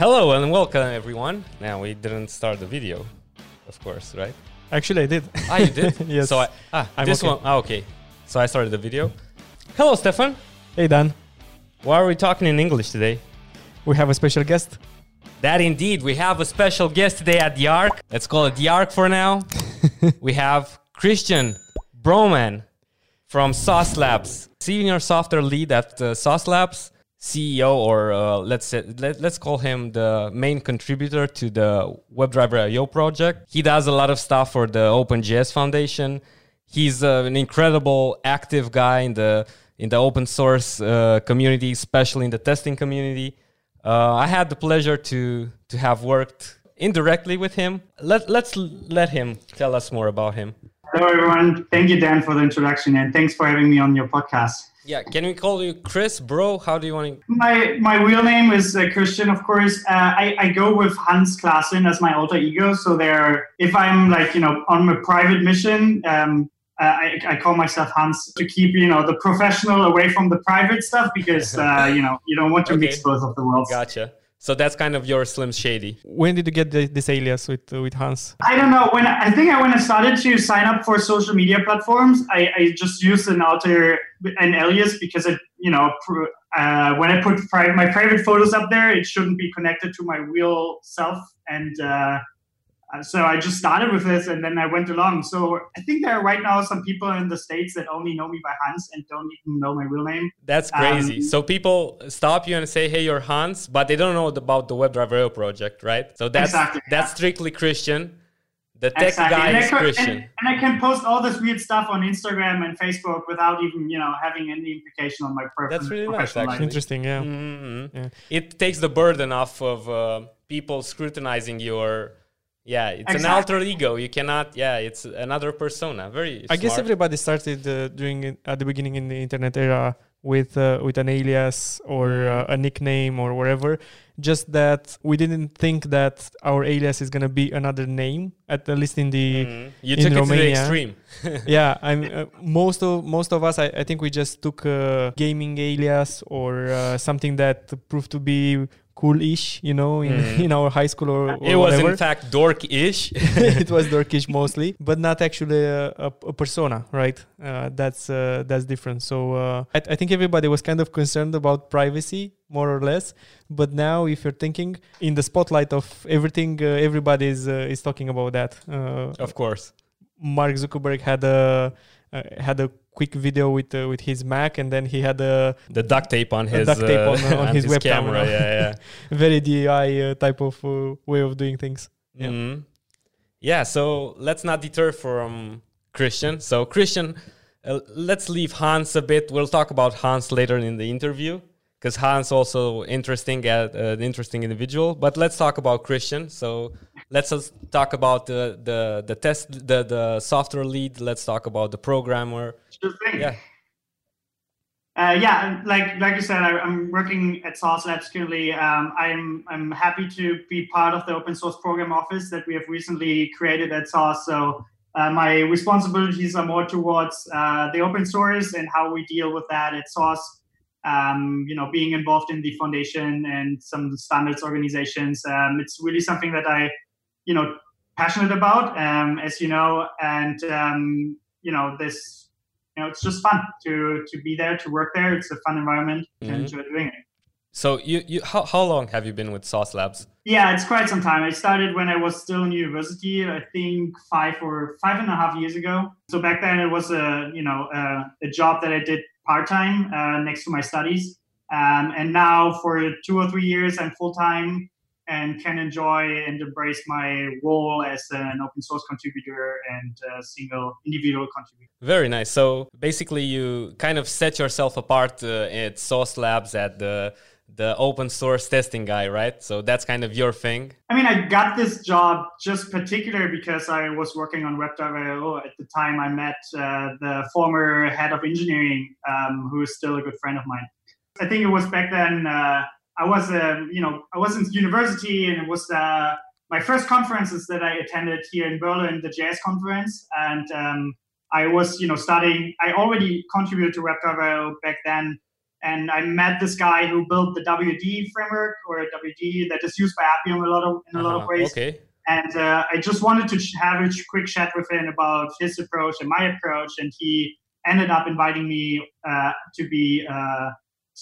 Hello and welcome, everyone. Now we didn't start the video, of course, right? Actually, I did. Ah, you did. Yes. So I ah I'm this okay. one. Ah, okay. So I started the video. Hello, Stefan. hey, Dan. Why are we talking in English today? We have a special guest. That indeed, we have a special guest today at the Arc. Let's call it the Arc for now. we have Christian Bromann from Sauce Labs, senior software lead at uh, Sauce Labs, CEO, or uh, let's say, let, let's call him the main contributor to the WebDriver IO project. He does a lot of stuff for the OpenJS Foundation. He's uh, an incredible active guy in the in the open source uh, community, especially in the testing community. Uh, I had the pleasure to to have worked indirectly with him. Let let's let him tell us more about him. Hello, everyone. Thank you, Dan, for the introduction, and thanks for having me on your podcast. Yeah, can we call you Chris, bro? How do you want to? My my real name is uh, Christian, of course. Uh, I, I go with Hans Klassen as my alter ego. So there, if I'm like you know on a private mission, um, uh, I, I call myself Hans to keep you know the professional away from the private stuff because uh, you know you don't want to mix both of the worlds. Gotcha. So that's kind of your Slim Shady. When did you get the, this alias with uh, with Hans? I don't know. When I think I when I started to sign up for social media platforms, I, I just used an alter an alias because it you know pr- uh, when I put pri- my private photos up there, it shouldn't be connected to my real self, and uh, uh, so I just started with this, and then I went along. So I think there are right now some people in the states that only know me by Hans and don't even know my real name. That's crazy. Um, so people stop you and say, "Hey, you're Hans," but they don't know about the WebDriver IO project, right? So that's Exactly, that's yeah. strictly Christian. The tech Exactly. guy and, I is could- Christian. and, and I can post all this weird stuff on Instagram and Facebook without even, you know, having any implication on my per- That's really nice, professional life. actually. Interesting, yeah. Mhm. Yeah. It takes the burden off of uh, people scrutinizing your. Yeah, it's an alter ego. You cannot. Yeah, it's another persona. Very. I guess everybody started uh, during it- at the beginning in the internet era with uh, with an alias or uh, a nickname or whatever. Just that we didn't think that our alias is gonna be another name, at least in the Mhm. You in took it to the Romania. extreme. yeah i'm uh, most of most of us I, I think we just took a gaming alias or uh, something that proved to be cool-ish you know in, Mhm. in our high school or, or it was whatever in fact dork-ish. it was dorkish mostly but not actually a, a, a persona right uh, that's uh, that's different so uh, I, I think everybody was kind of concerned about privacy more or less but now if you're thinking in the spotlight of everything uh, everybody is uh, is talking about that uh, of course. Mark Zuckerberg had a uh, had a quick video with uh, with his Mac, and then he had a The duct tape on his duct tape uh, on, uh, on his webcam, camera. Yeah, yeah. very DIY uh, type of uh, way of doing things. Yeah. Mhm. Yeah, so let's not deter from Christian. So, Christian, uh, let's leave Hans a bit. We'll talk about Hans later in the interview because Hans also interesting, uh, an interesting individual. But let's talk about Christian. So, let's talk about the the the test, the the software lead. Let's talk about the programmer. Sure thing. Yeah. Uh, yeah, like like you said, I, I'm working at Sauce Labs currently. Um, I'm I'm happy to be part of the open source program office that we have recently created at Sauce. So uh, my responsibilities are more towards uh, the open source and how we deal with that at Sauce. Um, you know, being involved in the foundation and some standards organizations. Um, it's really something that I, you know, passionate about, um, as you know, and um, you know this you know, it's just fun to to be there, to work there. It's a fun environment to Mhm. enjoy doing it. So, you you how how long have you been with Sauce Labs? Yeah, it's quite some time. I started when I was still in university. I think five or five and a half years ago. So back then it was a you know a, a job that I did part time uh, next to my studies. Um, and now for two or three years I'm full time and can enjoy and embrace my role as an open source contributor and a single individual contributor. Very nice. So basically, you kind of set yourself apart uh, at Sauce Labs at the the open source testing guy, right? So that's kind of your thing. I mean, I got this job just particular because I was working on WebDriver.io. At the time, I met uh, the former head of engineering, um, who is still a good friend of mine. I think it was back then. Uh, I was, uh, you know, I was in university, and it was uh, my first conferences that I attended here in Berlin, the JS conference, and um, I was, you know, studying. I already contributed to WebDriver back then, and I met this guy who built the WD framework or WD that is used by Appium a lot of in a lot of Uh-huh, ways. Okay. And uh, I just wanted to have a quick chat with him about his approach and my approach. And he ended up inviting me uh, to be a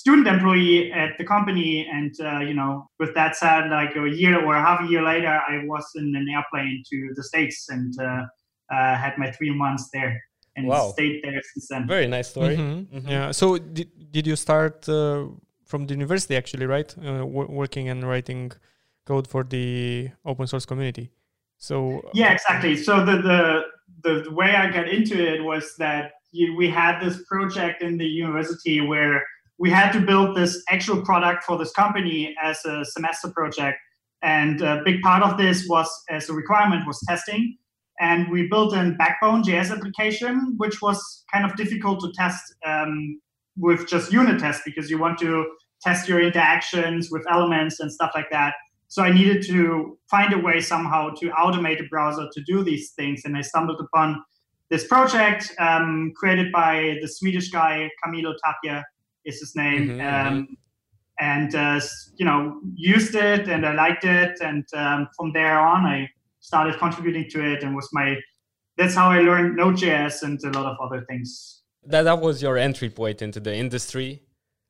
student employee at the company. And, uh, you know, with that said, like a year or half a year later, I was in an airplane to the States and uh, uh, had my three months there and Wow. stayed there since then. Very nice story. Mhm. Mhm. Yeah. So did, did you start uh, from the university actually, right? Uh, wo- working and writing code for the open source community. So Yeah, exactly. So the the the, the way I got into it was that you, we had this project in the university where we had to build this actual product for this company as a semester project, and a big part of this was as a requirement was testing. And we built a Backbone JS application, which was kind of difficult to test um, with just unit tests because you want to test your interactions with elements and stuff like that. So I needed to find a way somehow to automate a browser to do these things, and I stumbled upon this project um, created by the Swedish guy Camilo Tapia is his name, Mhm, um, and uh, you know used it and I liked it, and um, from there on I started contributing to it, and was my that's how I learned Node.js and a lot of other things. That that was your entry point into the industry.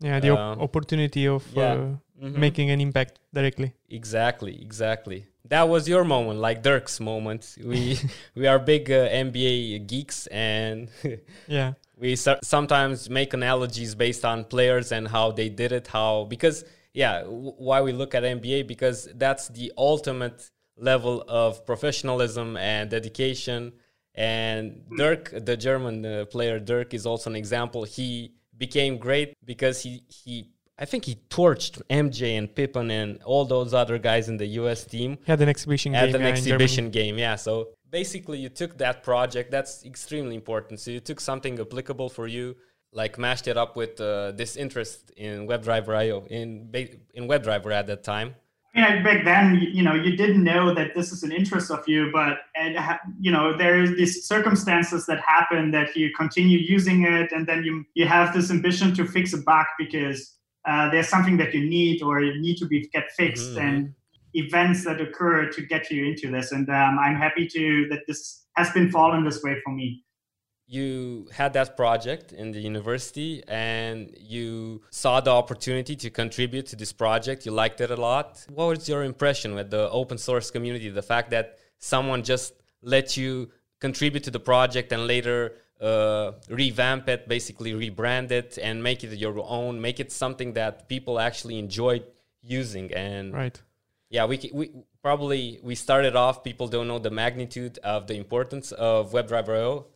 yeah, the op- Um, opportunity of yeah. uh, Mhm. making an impact directly. Exactly, exactly. That was your moment, like Dirk's moment. We we are big uh, NBA geeks, and Yeah. we so- sometimes make analogies based on players and how they did it. How because yeah, w- why we look at NBA because that's the ultimate level of professionalism and dedication. And Dirk, the German uh, player Dirk, is also an example. He became great because he he I think he torched MJ and Pippen and all those other guys in the US team He Had an exhibition at game. an yeah, in exhibition game. Yeah. So basically, you took that project. That's extremely important. So you took something applicable for you, like mashed it up with uh, this interest in WebDriver IO in in WebDriver at that time. Yeah, back then, you know, you didn't know that this is an interest of you, but and ha- you know, there is these circumstances that happen that you continue using it, and then you you have this ambition to fix a bug because uh, there's something that you need or you need to be get fixed, Mhm. and events that occur to get you into this. And um, I'm happy to that this has been fallen this way for me. you had that project in the university and you saw the opportunity to contribute to this project you liked it a lot what was your impression with the open source community the fact that someone just let you contribute to the project and later uh, revamp it basically rebrand it and make it your own make it something that people actually enjoyed using and Right. yeah we, we probably we started off people don't know the magnitude of the importance of WebDriver IO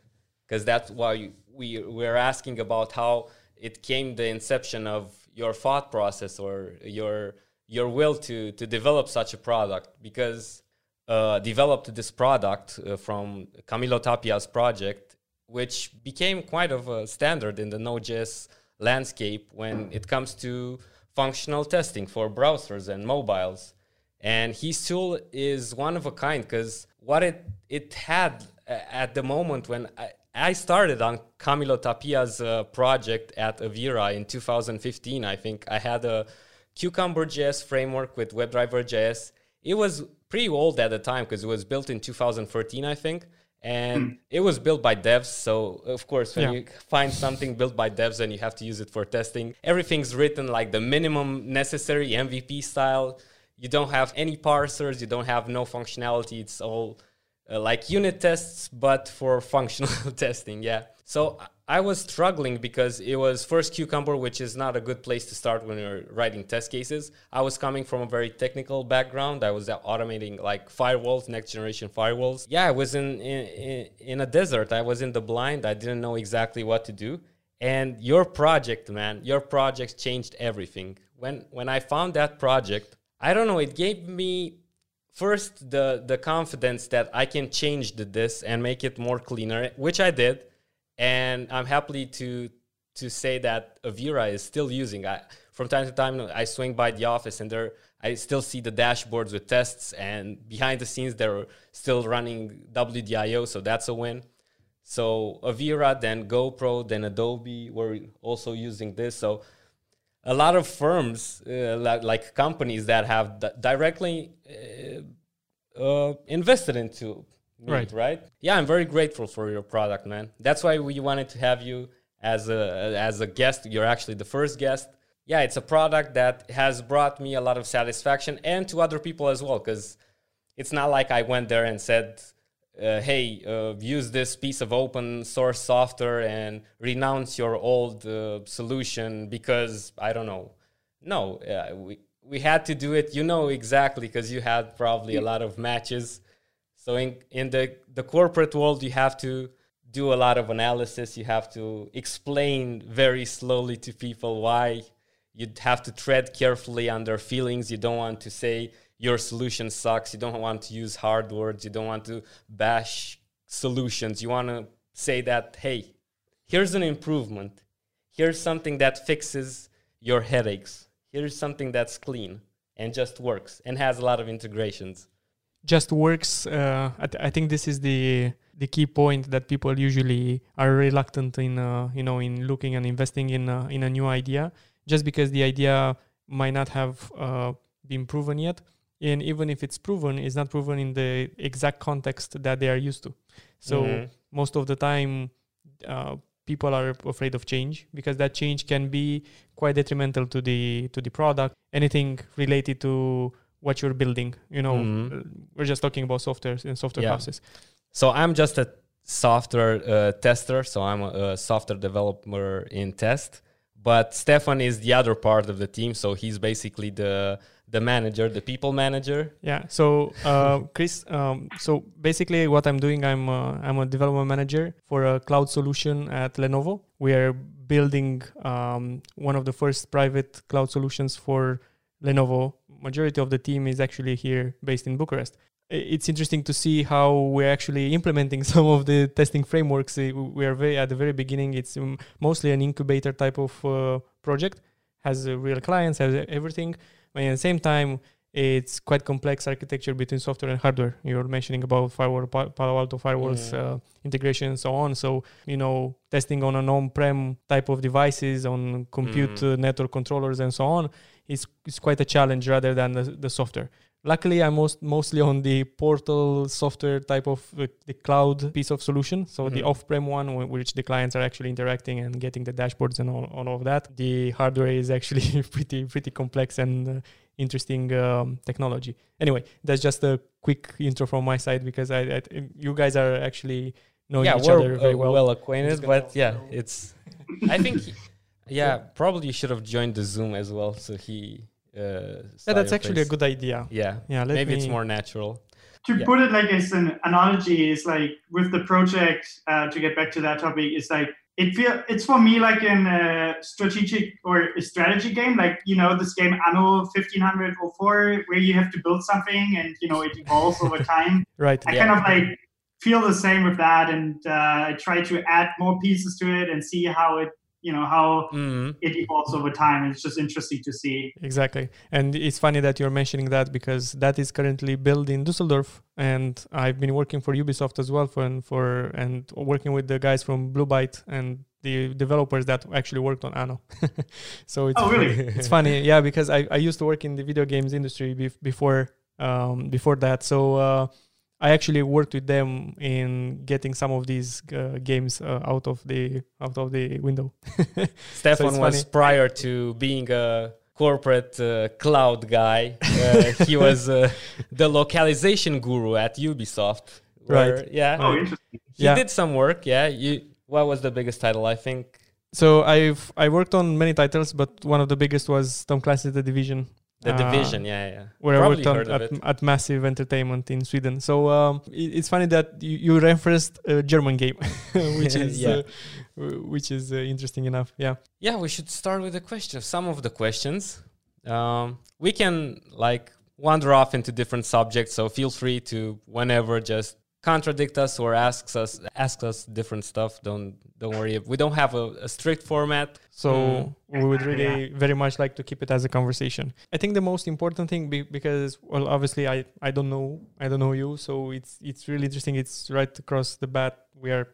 because that's why we we're asking about how it came the inception of your thought process or your your will to to develop such a product because uh, developed this product uh, from Camilo Tapia's project which became quite of a standard in the Node.js landscape when it comes to functional testing for browsers and mobiles and his tool is one of a kind because what it it had at the moment when I, I started on Camilo Tapia's uh, project at Avira in 2015, I think I had a Cucumber JS framework with WebDriver JS. It was pretty old at the time because it was built in 2013, I think, and it was built by devs. So of course, when Yeah. you find something built by devs and you have to use it for testing, everything's written like the minimum necessary MVP style you don't have any parsers you don't have no functionality it's all uh, like unit tests but for functional testing yeah so I- was struggling because it was first cucumber which is not a good place to start when you're writing test cases. I was coming from a very technical background i was automating like firewalls next generation firewalls. Yeah i was in in, in- in a desert. I was in the blind. I didn't know exactly what to do. And your project man your project changed everything. When when i found that project I don't know. It gave me first the the confidence that I can change the this and make it more cleaner, which I did, and I'm happy to to say that Avira is still using. I from time to time I swing by the office and there I still see the dashboards with tests, and behind the scenes they're still running WDIO, so that's a win. So Avira, then GoPro, then Adobe were also using this. So a lot of firms, uh, like, like companies that have di- directly uh, uh, invested into me, Right. right? Yeah, I'm very grateful for your product, man. That's why we wanted to have you as a as a guest. You're actually the first guest. Yeah, it's a product that has brought me a lot of satisfaction and to other people as well, because it's not like I went there and said, uh, "Hey, uh, use this piece of open source software and renounce your old uh, solution because I don't know." No, uh, we we had to do it. You know exactly because you had probably a lot of matches. So in in the the corporate world, you have to do a lot of analysis. You have to explain very slowly to people why. You'd have to tread carefully on their feelings. You don't want to say your solution sucks. You don't want to use hard words. You don't want to bash solutions. You want to say that, hey, here's an improvement. Here's something that fixes your headaches. Here's something that's clean and just works and has a lot of integrations. Just works. Uh, I, th- I think this is the the key point that people usually are reluctant in uh, you know in looking and investing in uh, in a new idea, just because the idea might not have uh, been proven yet, and even if it's proven, it's not proven in the exact context that they are used to. So Mhm. most of the time. Uh, people are afraid of change because that change can be quite detrimental to the to the product anything related to what you're building you know Mhm. uh, we're just talking about software and software Yeah. houses So I'm just a software uh, tester. So I'm a, a software developer in test. But Stefan is the other part of the team. So he's basically the the manager, the people manager. yeah so uh, chris um, so basically what i'm doing i'm uh, i'm a development manager for a cloud solution at lenovo we are building um, one of the first private cloud solutions for lenovo majority of the team is actually here based in bucharest. It's interesting to see how we're actually implementing some of the testing frameworks. We are very at the very beginning it's um, mostly an incubator type of uh, project has uh, real clients has everything. But at the same time it's quite complex architecture between software and hardware. You're mentioning about firewall Pa- palo alto firewalls Mhm. uh, integration and so on. So you know testing on an on-prem type of devices on compute Mhm. uh, network controllers and so on is, is quite a challenge rather than the, the software luckily i'm most, mostly on the portal software type of uh, the cloud piece of solution so the Mhm. off-prem one wh- which the clients are actually interacting and getting the dashboards and all, all of that the hardware is actually pretty pretty complex and uh, interesting um, technology anyway that's just a quick intro from my side because i, I you guys are actually knowing yeah, each we're other very uh, well, well acquainted. But yeah, it's. I think. He- yeah, probably you should have joined the Zoom as well. So he. Uh, yeah that's actually a good idea Yeah, yeah let maybe me, it's more natural. to Yeah. put it like as an analogy is like with the project uh, to get back to that topic is like it feel it's for me like in a strategic or a strategy game like you know this game anno 1504 where you have to build something and you know it evolves over time right i Yeah. kind of like feel the same with that and uh, i try to add more pieces to it and see how it you know how Mhm. it evolves over time it's just interesting to see Exactly. And it's funny that you're mentioning that because that is currently built in Dusseldorf and I've been working for Ubisoft as well for and for and working with the guys from Blue Byte and the developers that actually worked on Anno. so it's Oh, really? it's funny. Yeah, because I, I used to work in the video games industry bef- before um, before that. So uh, I actually worked with them in getting some of these uh, games uh, out of the out of the window. Stefan it's was funny. prior to being a corporate uh, cloud guy. Uh, he was uh, the localization guru at Ubisoft. where- Right. Yeah. oh interesting He Yeah. did some work. Yeah. You. What was the biggest title? I think. So I've I worked on many titles, but one of the biggest was Tom Clancy's The Division. The uh, Division. Yeah. Yeah. Where Probably I worked heard on of at, at Massive Entertainment in Sweden. So um, it, it's funny that you, you referenced a German game, which is Yeah. uh, which is uh, interesting enough. Yeah. Yeah, we should start with the questions. Some of the questions. Um, we can like wander off into different subjects, so feel free to whenever just contradict us or ask us ask us different stuff. Don't don't worry. We don't have a, a strict format. So Mm. we would really very much like to keep it as a conversation. I think the most important thing be, because well obviously I I don't know I don't know you so it's it's really interesting it's right across the bat we are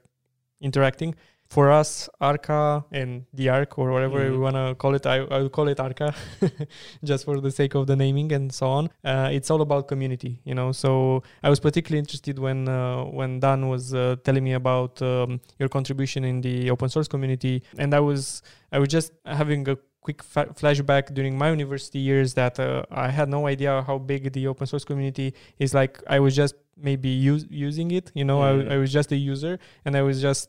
interacting. For us, Arca and the Arc or whatever Mhm. we want to call it, I, I will call it Arca just for the sake of the naming and so on. Uh, it's all about community, you know. So I was particularly interested when uh, when Dan was uh, telling me about um, your contribution in the open source community, and I was I was just having a quick fa- flashback during my university years that uh, I had no idea how big the open source community is. Like I was just maybe use, using it, you know, Mm. I, I was just a user and I was just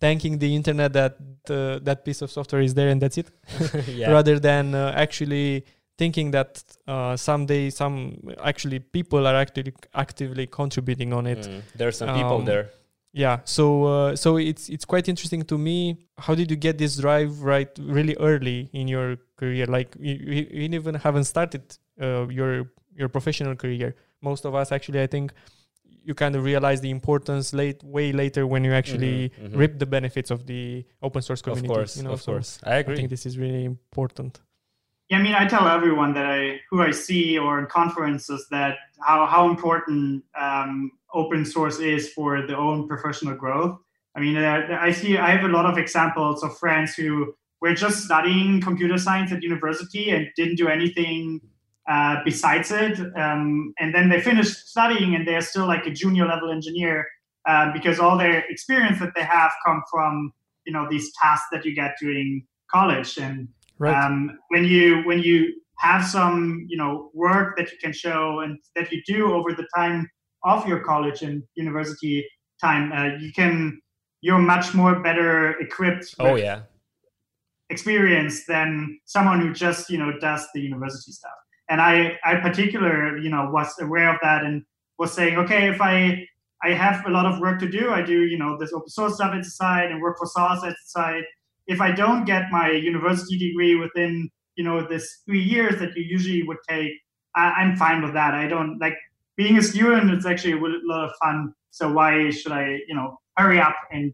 thanking the internet that uh, that piece of software is there and that's it. Yeah. rather than uh, actually thinking that uh, someday some actually people are actually actively contributing on it. Mm, There's some people Um, there. yeah so uh, so it's it's quite interesting to me. How did you get this drive right really early in your career? Like you, you you even haven't started uh, your your professional career. Most of us actually i think you kind of realize the importance late way later when you actually Mhm, mhm. reap the benefits of the open source community Of course, you know of so course. I i agree. think this is really important Yeah, I mean, I tell everyone that I who I see or in conferences that how how important um, open source is for their own professional growth. I mean, uh, I see I have a lot of examples of friends who were just studying computer science at university and didn't do anything uh, besides it, um, and then they finish studying and they're still like a junior level engineer uh, because all their experience that they have come from you know these tasks that you get during college. And right. um, when you when you have some you know work that you can show and that you do over the time of your college and university time uh, you can you're much more better equipped Oh yeah. experience than someone who just you know does the university stuff and i i particular you know was aware of that and was saying okay if i i have a lot of work to do i do you know this open source stuff at the side and work for Sauce at the side if i don't get my university degree within you know this three years that you usually would take I, i'm fine with that i don't like being a student it's actually a lot of fun so why should i you know hurry up and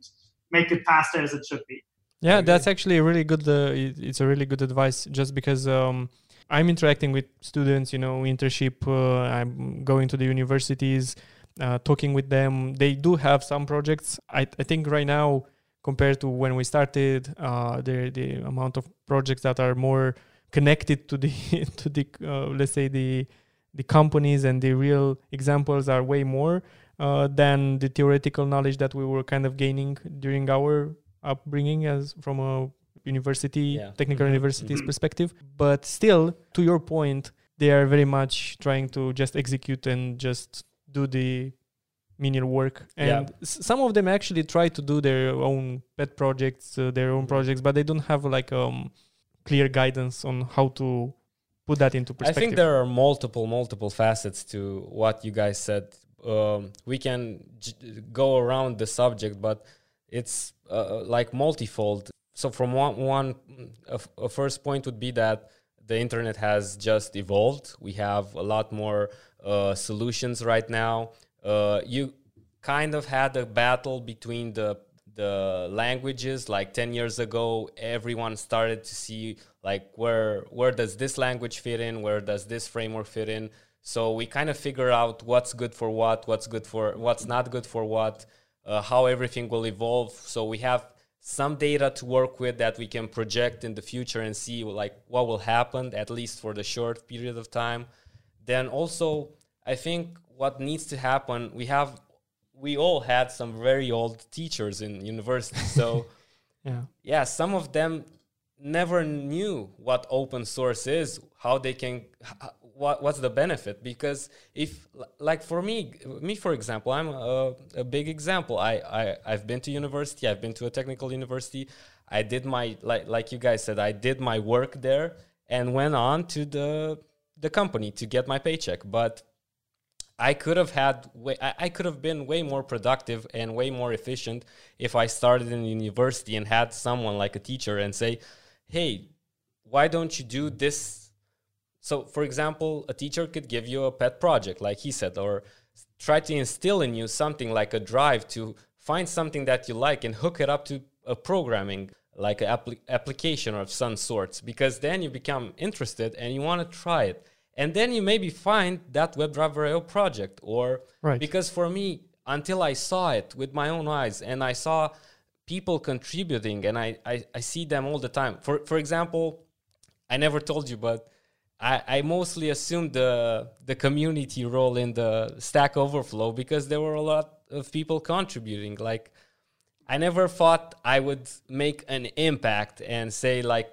make it faster as it should be Yeah, that's actually a really good. Uh, it's a really good advice. Just because um, I'm interacting with students, you know, internship. Uh, I'm going to the universities, uh, talking with them. They do have some projects. I I think right now, compared to when we started, uh, the the amount of projects that are more connected to the to the uh, let's say the the companies and the real examples are way more uh, than the theoretical knowledge that we were kind of gaining during our upbringing as from a university Yeah. technical Mhm, university's mhm. perspective but still to your point they are very much trying to just execute and just do the menial work Yeah. and s- some of them actually try to do their own pet projects uh, their own projects but they don't have like um clear guidance on how to put that into perspective. I think there are multiple, multiple facets to what you guys said. Um, we can j- go around the subject, but it's uh, like multifold. So, from one, one a, a first point would be that the internet has just evolved. We have a lot more uh, solutions right now. Uh, you kind of had a battle between the the languages like 10 years ago everyone started to see like where where does this language fit in where does this framework fit in so we kind of figure out what's good for what what's good for what's not good for what uh, how everything will evolve so we have some data to work with that we can project in the future and see like what will happen at least for the short period of time. Then also i think what needs to happen we have we all had some very old teachers in university so yeah. yeah some of them never knew what open source is how they can what what's the benefit? Because if like for me me for example i'm a, a big example. I, I i've been to university i've been to a technical university. I did my like like you guys said i did my work there and went on to the the company to get my paycheck. But I could have had way, I, I could have been way more productive and way more efficient if I started in university and had someone like a teacher and say, "Hey, why don't you do this?" So, for example, a teacher could give you a pet project, like he said, or try to instill in you something like a drive to find something that you like and hook it up to a programming like an appli- application of some sorts because then you become interested and you want to try it and then you maybe find that WebDriver.io project or Right. because for me until I saw it with my own eyes and I saw people contributing and I, I i see them all the time for for example i never told you but I, I mostly assumed the the community role in the Stack Overflow because there were a lot of people contributing. Like, I never thought I would make an impact and say like,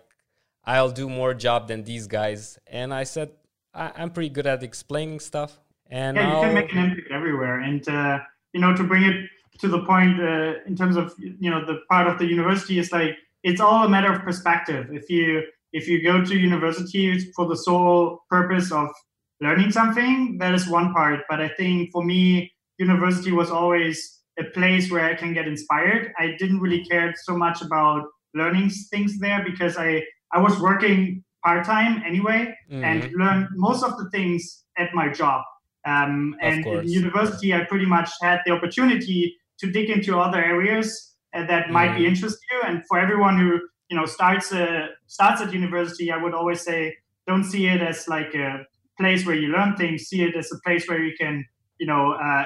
I'll do more job than these guys. And I said I, am pretty good at explaining stuff. And yeah, you can make an impact everywhere. And uh, you know, to bring it to the point uh, in terms of you know the part of the university is like it's all a matter of perspective. If you if you go to university for the sole purpose of learning something, that is one part. But I think for me, university was always a place where I can get inspired. I didn't really care so much about learning things there because I, I was working part time anyway mm-hmm. and learned most of the things at my job. Um, and in university, I pretty much had the opportunity to dig into other areas uh, that might mm-hmm. be interest you. And for everyone who you know starts uh, starts at university, I would always say don't see it as like a place where you learn things. See it as a place where you can you know uh,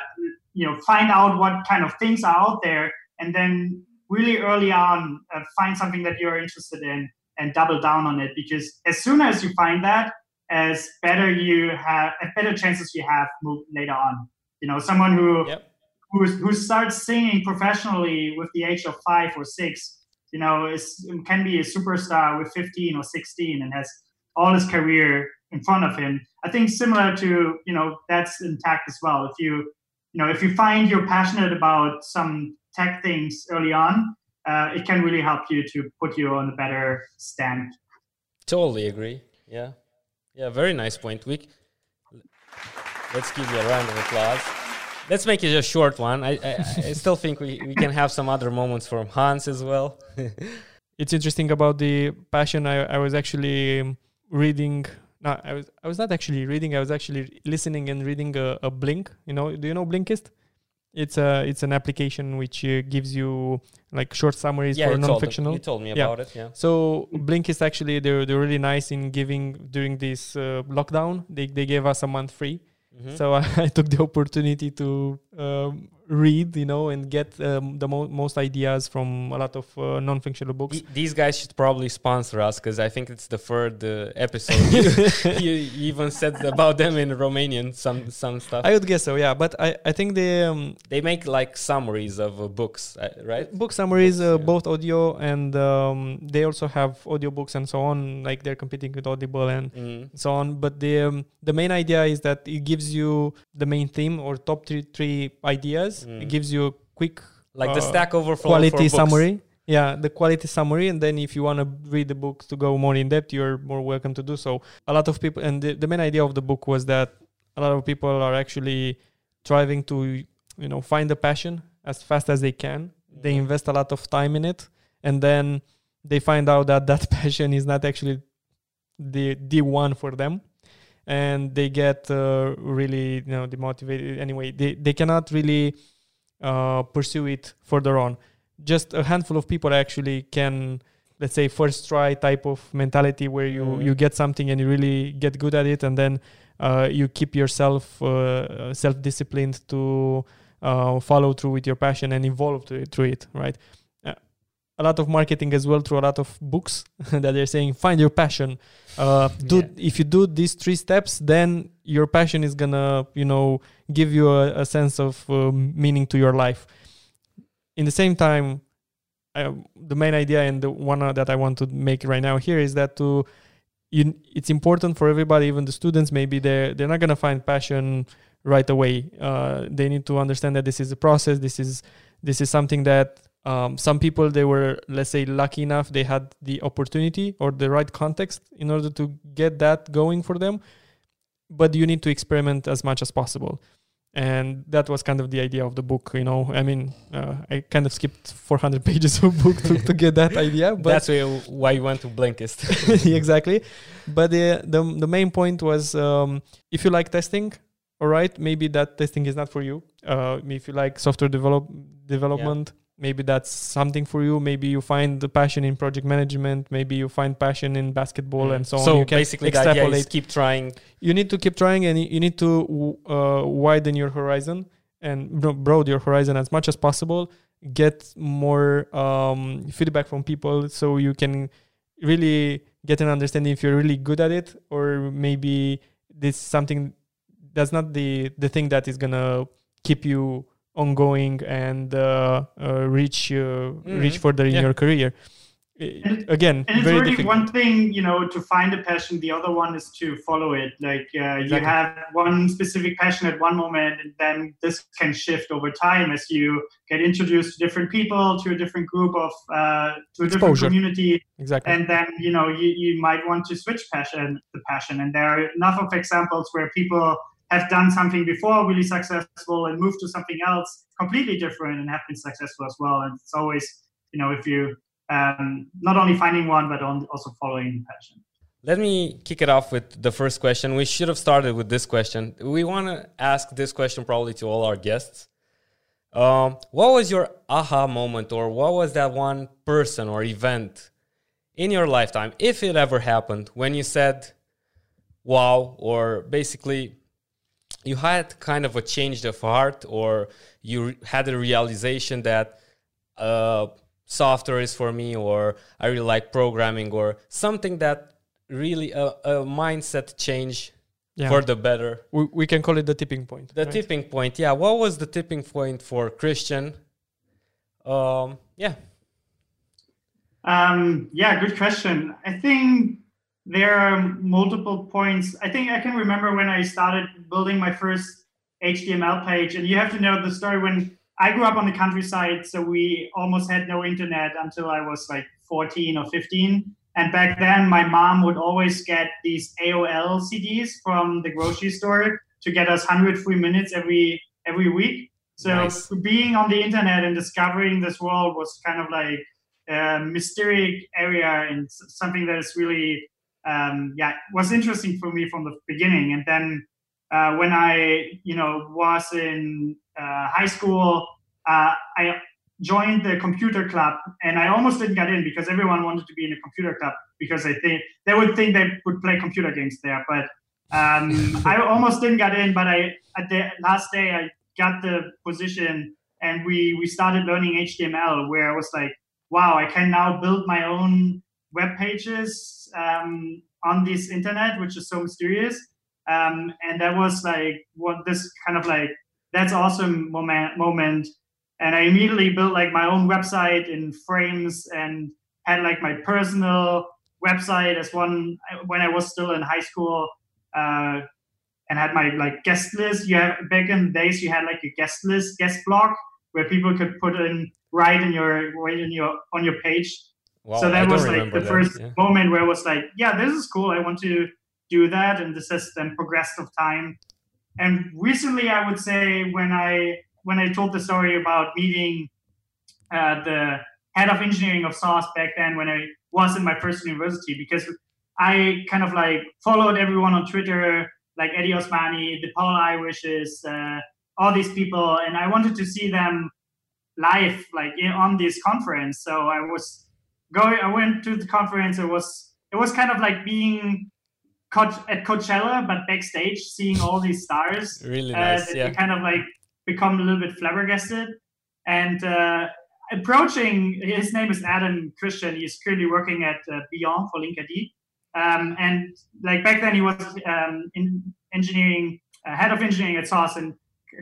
you know find out what kind of things are out there, and then really early on uh, find something that you're interested in and double down on it. Because as soon as you find that, as better you have, as better chances you have move later on. You know, someone who yep. who, who starts singing professionally with the age of five or six you know, is, can be a superstar with 15 or 16 and has all his career in front of him. I think similar to, you know, that's intact as well. If you, you know, if you find you're passionate about some tech things early on, uh, it can really help you to put you on a better stand. Totally agree. Yeah. Yeah, very nice point. We let's give you a round of applause let's make it a short one. I, I, I still think we, we can have some other moments from Hans as well. it's interesting about the passion. I, I was actually reading. No, I was I was not actually reading. I was actually listening and reading a, a Blink. You know, do you know Blinkist? It's a it's an application which uh, gives you like short summaries yeah, for non-fictional. You told me about yeah. it. Yeah. So Blinkist actually they're they're really nice in giving during this uh, lockdown. They they gave us a month free Mm-hmm. So I, I, took the opportunity to um, read, you know, and get um, the mo- most ideas from a lot of uh, non-fictional books. these guys should probably sponsor us because I think it's the third uh, episode. you, you, even said about them in Romanian some some stuff. I would guess so, yeah. But I, I think they um, they make like summaries of uh, books, uh, right? Book summaries, books, uh, yeah. both audio and um, they also have audiobooks and so on. Like they're competing with Audible and mm. so on. But the um, the main idea is that it gives you the main theme or top three three ideas mm. it gives you a quick like uh, the stack overflow quality summary. Yeah the quality summary. And then if you want to read the book to go more in depth you're more welcome to do so. A lot of people and the, the main idea of the book was that a lot of people are actually striving to you know find the passion as fast as they can. Mm. they invest a lot of time in it. And then they find out that that passion is not actually the the one for them and they get uh, really you know demotivated. Anyway they, they cannot really uh, pursue it further on just a handful of people actually can let's say first try type of mentality where you mm. you get something and you really get good at it and then uh, you keep yourself uh, self disciplined to uh, follow through with your passion and evolve through it right a lot of marketing as well through a lot of books that they're saying find your passion. Uh, do yeah. if you do these three steps then your passion is gonna you know give you a, a sense of uh, meaning to your life. In the same time I, the main idea and the one uh, that i want to make right now here is that to you, it's important for everybody even the students maybe they're they're not gonna find passion right away. Uh, they need to understand that this is a process this is this is something that um, some people they were let's say lucky enough they had the opportunity or the right context in order to get that going for them. But you need to experiment as much as possible. And that was kind of the idea of the book you know? I mean uh, i kind of skipped 400 pages of book to, to get that idea but that's why you went to blinkist. Exactly. But the, the the main point was um, if you like testing all right maybe that testing is not for you. Uh, if you like software develop development yeah maybe that's something for you. Maybe you find the passion in project management. Maybe you find passion in basketball mm. and so, so on you can basically extrapolate. keep trying. You need to keep trying and you need to uh, widen your horizon and broaden your horizon as much as possible. Get more um, feedback from people so you can really get an understanding if you're really good at it or maybe this something that's not the the thing that is gonna keep you ongoing and uh, uh, reach uh, reach Mhm. further in Yeah. your career. And- again and it's difficult. one thing you know to find a passion the other one is to follow it. Like uh, you have one specific passion at one moment and then this can shift over time as you get introduced to different people to a different group of uh, to a different community. Exactly. And then you know you, you might want to switch passion the passion. And there are enough of examples where people have done something before really successful and moved to something else completely different and have been successful as well and it's always you know if you um, not only finding one but also following passion Let me kick it off with the first question. We should have started with this question. We want to ask this question probably to all our guests. Um, what was your aha moment, or what was that one person or event in your lifetime, if it ever happened, when you said, wow, or basically you had kind of a change of heart, or you had a realization that uh, software is for me, or I really like programming, or something that really a, a mindset change yeah for the better. we, we can call it the tipping point The right? tipping point, yeah. What was the tipping point for Christian? Um, yeah, Um, yeah, good question. I think there are multiple points. I think I can remember when I started building my first HTML page, and you have to know the story when I grew up on the countryside, so we almost had no internet until I was like 14 or 15. And back then, my mom would always get these AOL CDs from the grocery store to get us 100 free minutes every every week. So Nice. being on the internet and discovering this world was kind of like a mysterious area and something that is really um, yeah was interesting for me from the beginning. And then uh, when I you know was in uh, high school, uh, I joined the computer club and I almost didn't get in because everyone wanted to be in a computer club because they think they would think they would play computer games there. But um, I almost didn't get in, but I at the last day I got the position and we we started learning HTML where I was like, wow, I can now build my own web pages um, on this internet, which is so mysterious. Um, and that was like what this kind of like that's awesome moment moment and I immediately built like my own website in frames and had like my personal website as one when I was still in high school uh, and had my like guest list. You have back in the days you had like a guest list, guest blog where people could put in write in your in your on your page. Wow, so that was like the that, first yeah. moment where I was like, yeah, this is cool. I want to do that, and this has then progressed of time. And recently, I would say when I when I told the story about meeting uh, the head of engineering of Sauce back then when I was in my first university, because I kind of like followed everyone on Twitter, like Addy Osmani, the Paul Irishes, uh, all these people, and I wanted to see them live, like in, on this conference. So I was going. I went to the conference. It was it was kind of like being Coach, at Coachella, but backstage, seeing all these stars. Really uh, nice, yeah. you kind of like become a little bit flabbergasted. And uh, approaching, his name is Adam Christian. He's currently working at uh, Buoyant for Linkerd. Um, and like back then, he was um, in engineering, uh, head of engineering at Sauce, and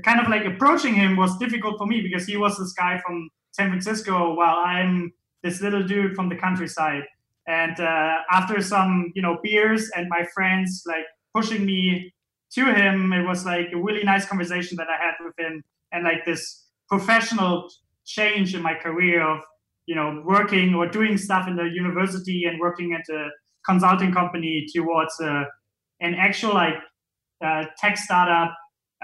kind of like approaching him was difficult for me because he was this guy from San Francisco, while I'm this little dude from the countryside. And uh, after some, you know, beers and my friends like pushing me to him, it was like a really nice conversation that I had with him, and like this professional change in my career of, you know, working or doing stuff in the university and working at a consulting company towards uh, an actual like uh, tech startup,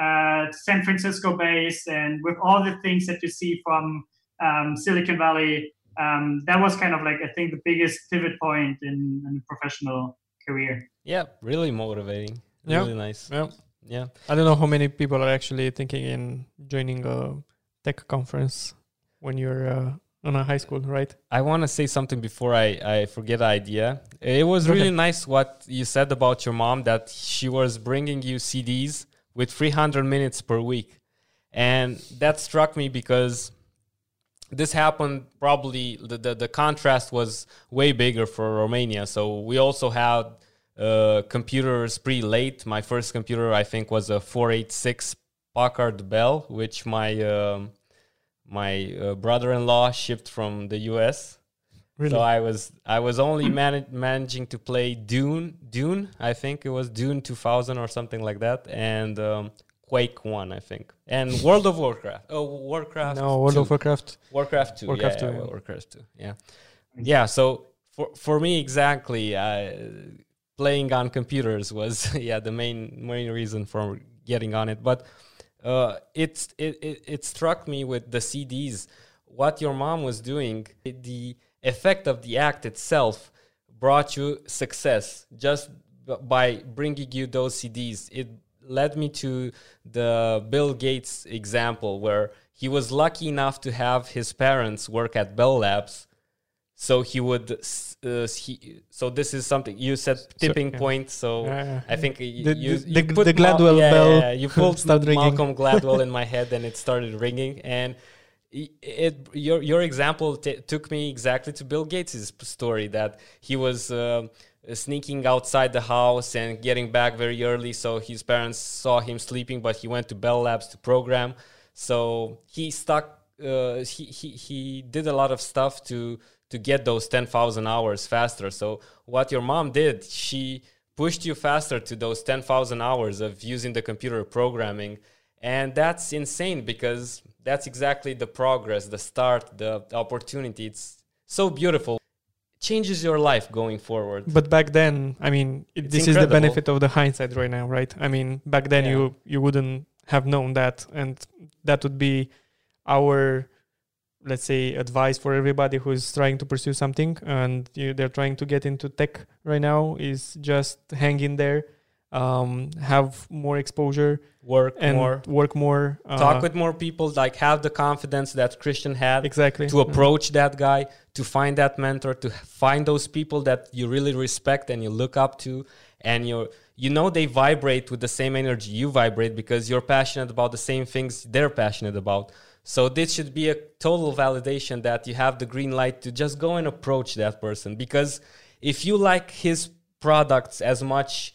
uh, San Francisco based, and with all the things that you see from um, Silicon Valley um, that was kind of like I think the biggest pivot point in, in a professional career. Yeah, really motivating. Yeah. Really nice. Yeah. Yeah. I don't know how many people are actually thinking in joining a tech conference when you're uh, on a high school, right? I want to say something before I, I forget the idea. It was really ahead. nice what you said about your mom that she was bringing you CDs with 300 minutes per week. And that struck me because this happened probably the, the, the contrast was way bigger for Romania. So we also had uh, computers pretty late. My first computer, I think, was a 486 Packard Bell, which my um, my uh, brother-in-law shipped from the U.S. Really? So I was I was only man- managing to play Dune Dune I think it was Dune 2000 or something like that and um, Quake One I think and World of Warcraft oh Warcraft no, World 2. of Warcraft. Warcraft 2 Warcraft yeah, 2, yeah. Warcraft 2 yeah yeah so for for me exactly uh, playing on computers was yeah the main main reason for getting on it but uh, it's it, it it struck me with the CDs what your mom was doing the effect of the act itself brought you success just by bringing you those CDs it led me to the Bill Gates example where he was lucky enough to have his parents work at Bell Labs so he would uh, he, so this is something you said tipping yeah. point so. I think The- you, the- you put the Mal- Gladwell yeah, bell yeah, you pulled. Malcolm Gladwell in my head and it started ringing and i- it your your example t- took me exactly to Bill Gates' story that he was uh, sneaking outside the house and getting back very early so his parents saw him sleeping but he went to Bell Labs to program. So he stuck uh, he, he he did a lot of stuff to to get those 10,000 hours faster. So what your mom did she pushed you faster to those 10,000 hours of using the computer programming. And that's insane because that's exactly the progress the start the opportunity. It's so beautiful changes your life going forward But back then, I mean, it, this is the benefit of the hindsight right now, right? I mean, back then Yeah. you you wouldn't have known that, and that would be our, let's say, advice for everybody who's trying to pursue something and you, they're trying to get into tech right now is just hang in there, um, have more exposure work and more. work more. Uh, talk with more people like have the confidence that christian had exactly. to approach that guy to find that mentor to find those people that you really respect and you look up to. And you you know they vibrate with the same energy you vibrate because you're passionate about the same things they're passionate about. So this should be a total validation that you have the green light to just go and approach that person. Because if you like his products as much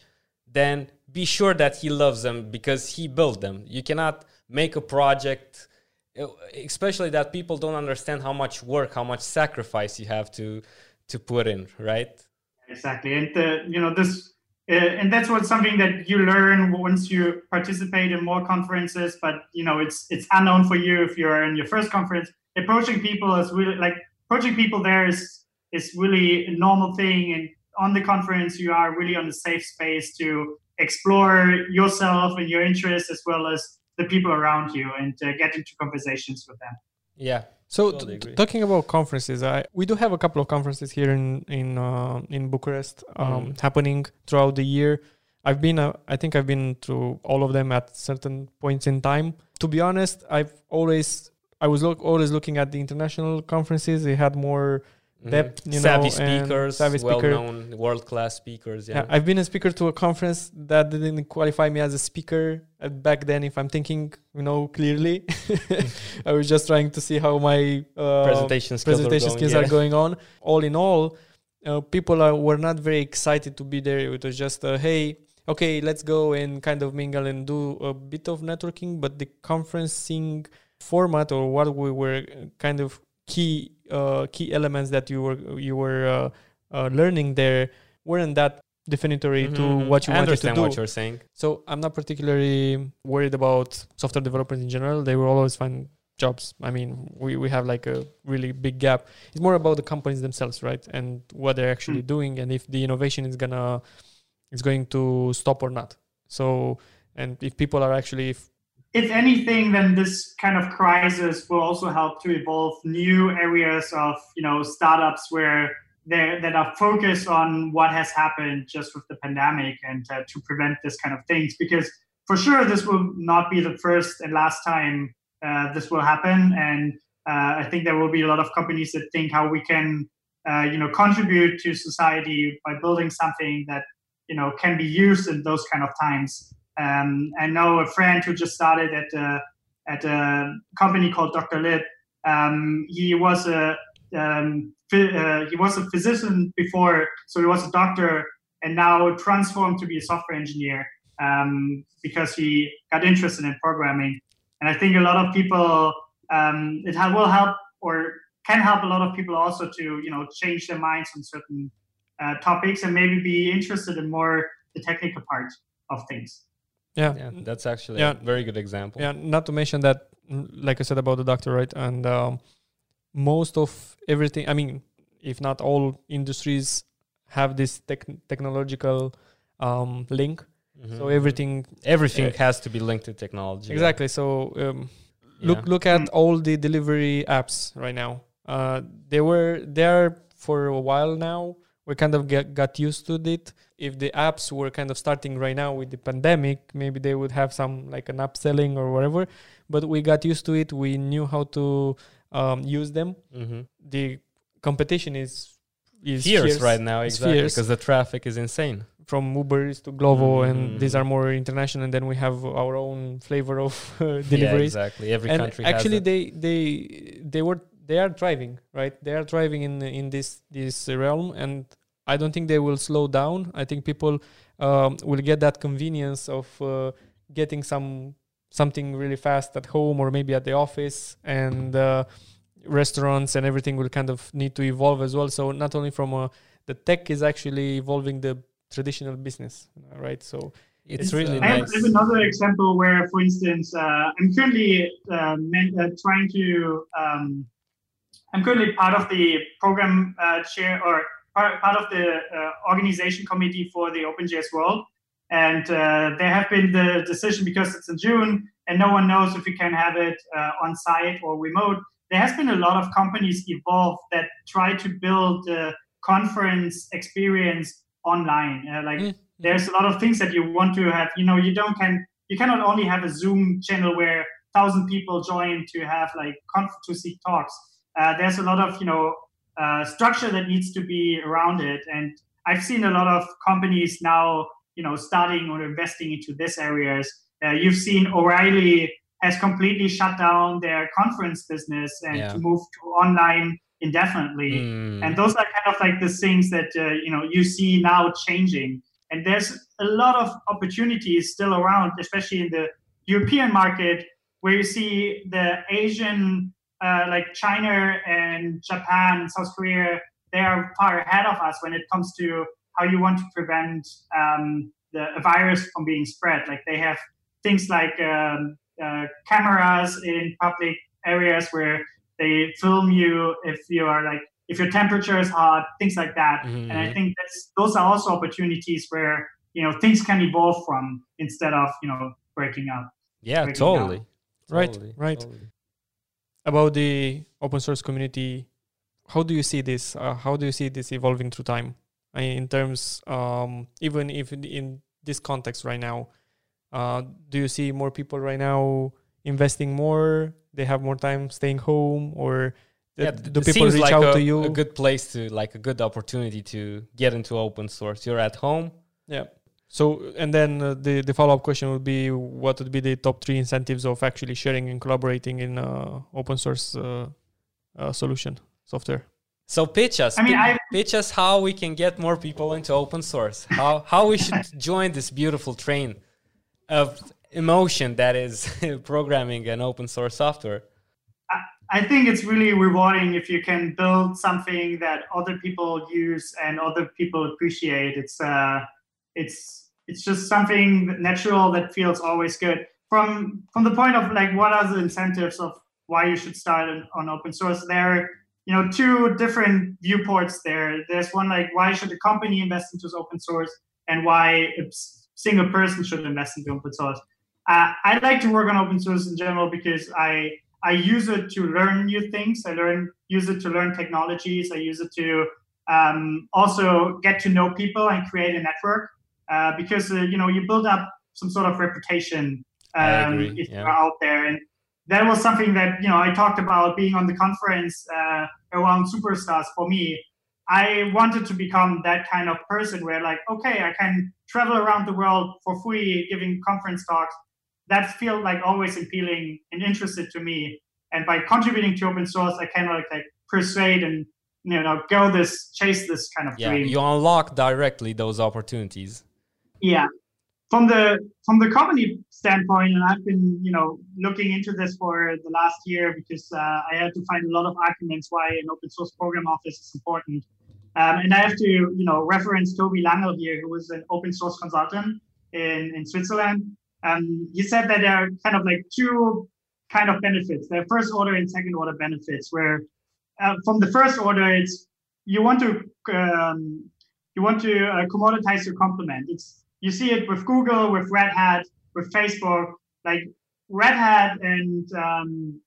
then be sure that he loves them because he built them. You cannot make a project uh, especially that people don't understand how much work how much sacrifice you have to to put in right? Exactly. And the, you know this uh, and that's what something that you learn once you participate in more conferences but you know it's it's unknown for you if you're in your first conference. Approaching people is really like approaching people there is is really a normal thing and on the conference you are really on a safe space to explore yourself and your interests as well as the people around you and uh, get into conversations with them yeah So Totally t- talking about conferences, I, we do have a couple of conferences here in in uh, in Bucharest um, Mm. happening throughout the year. I've been, uh, I think I've been to all of them at certain points in time. To be honest, I've always I was look, always looking at the international conferences. They had more Depth, you savvy know, speakers savvy speaker. well-known world-class speakers yeah, Yeah, I've been a speaker to a conference that didn't qualify me as a speaker uh, back then. If I'm thinking, you know, clearly, I was just trying to see how my uh, presentation skills, presentation are going, yeah. are going on. All in all, uh, people are, were not very excited to be there. It was just, uh, hey, okay, let's go and kind of mingle and do a bit of networking. But the conferencing format or what we were uh, kind of key uh, key elements that you were you were uh, uh, learning there weren't that definitory to Mhm. what you I wanted to understand do. what you're saying So I'm not particularly worried about software developers in general. They will always find jobs. I mean, we, we have like a really big gap. It's more about the companies themselves, right? And what they're actually Mm. doing and if the innovation is gonna is going to stop or not. So and if people are actually if, if anything, then this kind of crisis will also help to evolve new areas of you know startups where that are focused on what has happened just with the pandemic and uh, to prevent this kind of things. Because for sure, this will not be the first and last time uh, this will happen, and uh, I think there will be a lot of companies that think how we can uh, you know contribute to society by building something that you know can be used in those kind of times. Um, I know a friend who just started at a, at a company called Doctolib, Um, he was a um, uh, he was a physician before, so he was a doctor, and now transformed to be a software engineer um, because he got interested in programming. And I think a lot of people um, it will help or can help a lot of people also to you know change their minds on certain uh, topics and maybe be interested in more the technical part of things. Yeah, yeah that's actually yeah. a very good example. Yeah, not to mention that, mm, like I said about the doctor, right? And um, most of everything, I mean, if not all industries have this tech- technological um, link. Mm-hmm. So everything, everything uh, has to be linked to technology. Exactly. Yeah. So um, look, look at mm. all the delivery apps right now. Uh, they were there for a while now we kind of get, got used to it. If the apps were kind of starting right now with the pandemic, maybe they would have some like an upselling or whatever. But we got used to it. We knew how to um, use them. Mm-hmm. The competition is is fierce, fierce. right now, exactly, because the traffic is insane. From Ubers to Glovo, mm-hmm. and these are more international. And then we have our own flavor of uh, deliveries. Yeah, exactly. Every and country. Actually, they they they were they are thriving, right? They are thriving in in this this realm, and I don't think they will slow down. I think people um, will get that convenience of uh, getting some something really fast at home or maybe at the office, and uh, restaurants and everything will kind of need to evolve as well. So not only from a, uh, the tech is actually evolving the traditional business, right? So it's, it's really uh, nice. I have, I have, another example where, for instance, uh, I'm currently uh, uh trying to um, I'm currently part of the program uh, chair or part, part of the uh, organization committee for the OpenJS World. And uh, there have been the decision because it's in June and no one knows if we can have it uh, on site or remote. There has been a lot of companies evolve that try to build the conference experience online. Uh, like mm-hmm. there's a lot of things that you want to have. You know, you don't can you cannot only have a Zoom channel where thousand people join to have like conf- to see talks uh, there's a lot of you know uh, structure that needs to be around it and i've seen a lot of companies now you know starting or investing into this areas uh, you've seen o'reilly has completely shut down their conference business and yeah. to move to online indefinitely mm. and those are kind of like the things that uh, you know you see now changing and there's a lot of opportunities still around especially in the european market where you see the asian uh, like China and Japan, South Korea, they are far ahead of us when it comes to how you want to prevent um, the virus from being spread. Like they have things like um, uh, cameras in public areas where they film you if you are like if your temperature is hot, things like that. Mm-hmm. And I think that's those are also opportunities where you know things can evolve from instead of you know breaking up. Yeah, breaking totally. Right, totally, right. Totally about the open source community how do you see this uh, how do you see this evolving through time? In terms um, even if in this context right now uh, do you see more people right now investing more? They have more time staying home or yeah, do people reach like out a, to you? a good place to like a good opportunity to get into open source. You're at home. Yeah so, and then uh, the the follow up question would be, what would be the top three incentives of actually sharing and collaborating in uh, open source uh, uh solution software? So pitch us. I mean, I, pitch us how we can get more people into open source. How how we should join this beautiful train of emotion that is programming and open source software. I think it's really rewarding if you can build something that other people use and other people appreciate. It's uh, it's it's just something natural that feels always good. From from the point of like what are the incentives of why you should start on open source? There you know two different viewports there. There's one like why should a company invest into open source and why a single person should invest into open source? Uh, i like to work on open source in general because i i use it to learn new things. I learn use it to learn technologies. I use it to um, also get to know people and create a network uh, because uh, you know you build up some sort of reputation um, if yeah. you're out there, and that was something that you know I talked about being on the conference uh, around superstars. For me, I wanted to become that kind of person where like, okay, I can travel around the world for free, giving conference talks. That felt like always appealing and interested to me. and by contributing to open source, I can like, like persuade and you know go this chase this kind of yeah, dream. you unlock directly those opportunities. Yeah, from the from the company standpoint, and I've been you know looking into this for the last year because uh, I had to find a lot of arguments why an open source program office is important. Um, and I have to you know reference Tobie Langel here, who was an open source consultant in in Switzerland. Um, he said that there are kind of like two kind of benefits. There are first order and second order benefits, where uh, from the first order, it's you want to um, you want to uh, commoditize your complement. It's you see it with Google, with Red Hat, with Facebook. Like Red Hat and um,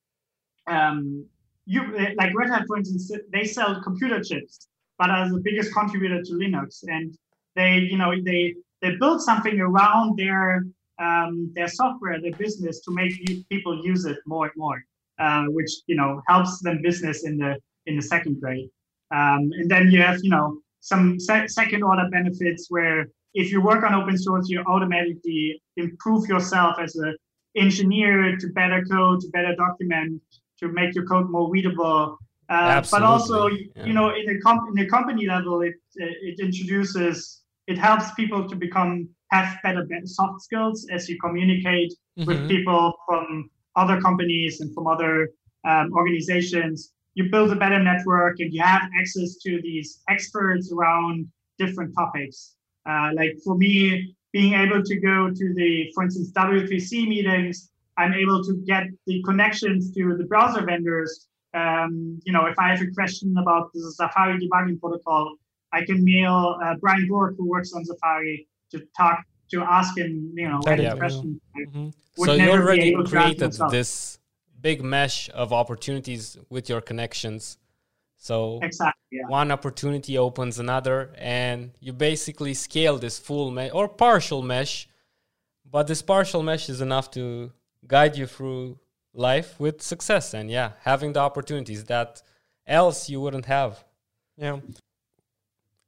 um, you like Red Hat, for instance, they sell computer chips, but as the biggest contributor to Linux, and they you know they they build something around their um, their software, their business, to make people use it more and more, uh, which you know helps them business in the in the second grade. Um, and then you have you know some se- second order benefits where if you work on open source, you automatically improve yourself as an engineer to better code, to better document, to make your code more readable. Uh, but also, yeah. you know, in the, com- in the company level, it it introduces, it helps people to become have better soft skills as you communicate mm-hmm. with people from other companies and from other um, organizations. You build a better network and you have access to these experts around different topics. Uh, like for me, being able to go to the, for instance, W3C meetings, I'm able to get the connections to the browser vendors. Um, you know, if I have a question about the Safari debugging protocol, I can mail uh, Brian Burg, who works on Safari, to talk to ask him, you know, any yeah. question. Mm-hmm. So you already created this big mesh of opportunities with your connections. So exactly, yeah. one opportunity opens another, and you basically scale this full mesh or partial mesh. But this partial mesh is enough to guide you through life with success, and yeah, having the opportunities that else you wouldn't have. Yeah.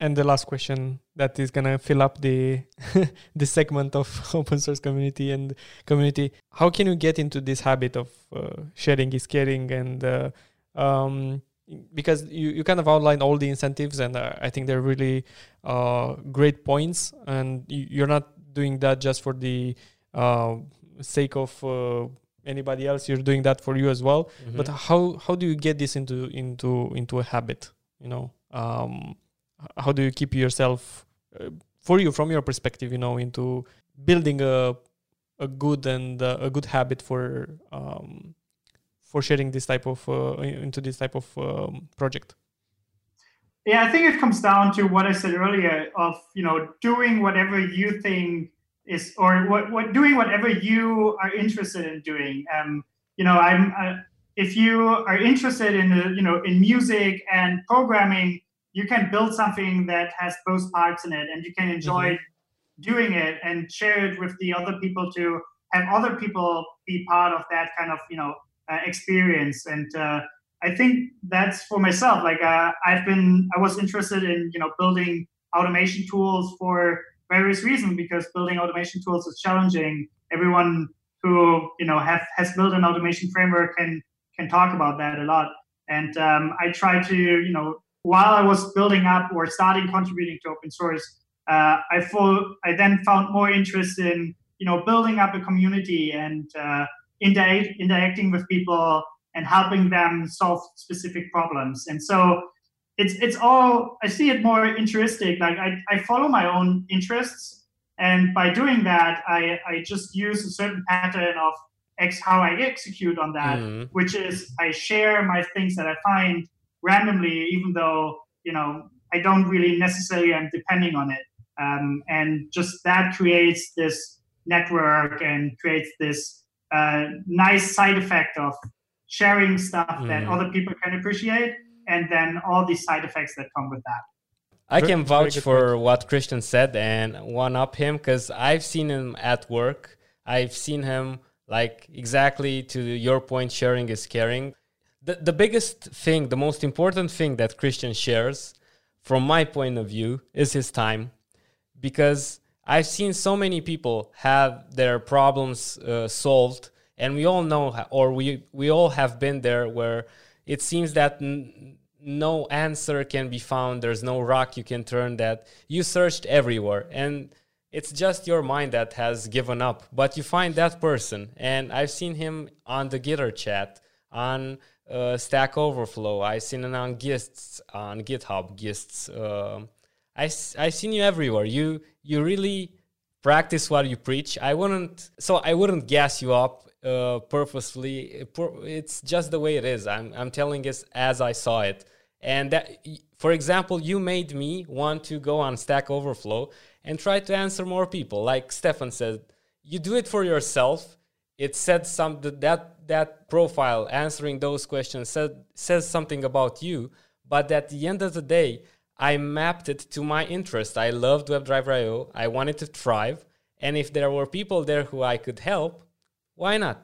And the last question that is gonna fill up the the segment of open source community and community. How can you get into this habit of uh, sharing is caring and uh, um, because you, you kind of outline all the incentives and uh, i think they're really uh, great points. And you, are not doing that just for the uh, sake of uh, anybody else. You're doing that for you as well. Mm-hmm. but how how do you get this into into into a habit you know? Um, how do you keep yourself uh, for you from your perspective you know into building a a good and uh, a good habit for um, for sharing this type of uh, into this type of um, project? Yeah, I think it comes down to what I said earlier of you know doing whatever you think is or what, what doing whatever you are interested in doing. Um, you know, I'm uh, if you are interested in uh, you know in music and programming, you can build something that has both parts in it, and you can enjoy mm-hmm. doing it and share it with the other people to have other people be part of that kind of you know uh, experience. And uh, i think that's for myself. Like uh, i've been i was interested in you know building automation tools for various reasons because building automation tools is challenging. Everyone who you know have has built an automation framework can can talk about that a lot. And um, i try to you know while i was building up or starting contributing to open source uh, I, full, I then found more interest in you know building up a community and uh, interact, interacting with people and helping them solve specific problems. And so it's it's all I see it more interesting. Like I, I follow my own interests, and by doing that, I, I just use a certain pattern of X how I execute on that, mm. which is I share my things that I find randomly, even though you know I don't really necessarily am depending on it. Um, and just that creates this network and creates this uh, nice side effect of sharing stuff mm. that other people can appreciate, and then all these side effects that come with that. I can vouch for what Christian said and one up him because I've seen him at work. I've seen him like exactly to your point, sharing is caring. The, the biggest thing, the most important thing that Christian shares, from my point of view, is his time. Because I've seen so many people have their problems uh, solved and we all know, or we we all have been there, where it seems that. N- no answer can be found. There's no rock you can turn that you searched everywhere. And it's just your mind that has given up but you find that person. And i've seen him on the gitter chat on uh, stack overflow. I've seen him on gists on github gists uh, I, i've seen you everywhere you you really practice what you preach i wouldn't so i wouldn't gas you up uh, purposefully it's just the way it is i'm, I'm telling it as i saw it and that, for example, you made me want to go on Stack Overflow and try to answer more people. Like Stefan said, you do it for yourself. It said some that that profile answering those questions said, says something about you. But at the end of the day, I mapped it to my interest. I loved WebdriverIO. I wanted to thrive. And if there were people there who I could help, why not?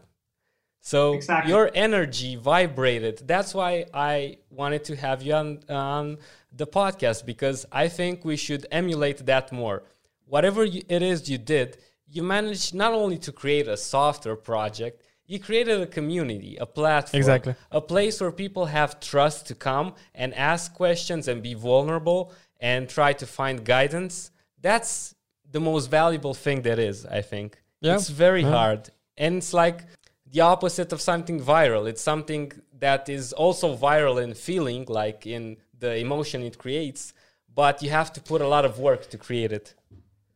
So exactly. your energy vibrated. That's why I wanted to have you on, on the podcast because I think we should emulate that more. Whatever you, it is you did, you managed not only to create a software project, you created a community, a platform, exactly. a place where people have trust to come and ask questions and be vulnerable and try to find guidance. That's the most valuable thing there is, I think. Yeah. It's very yeah. hard. And it's like the opposite of something viral. It's something that is also viral in feeling, like in the emotion it creates, but you have to put a lot of work to create it.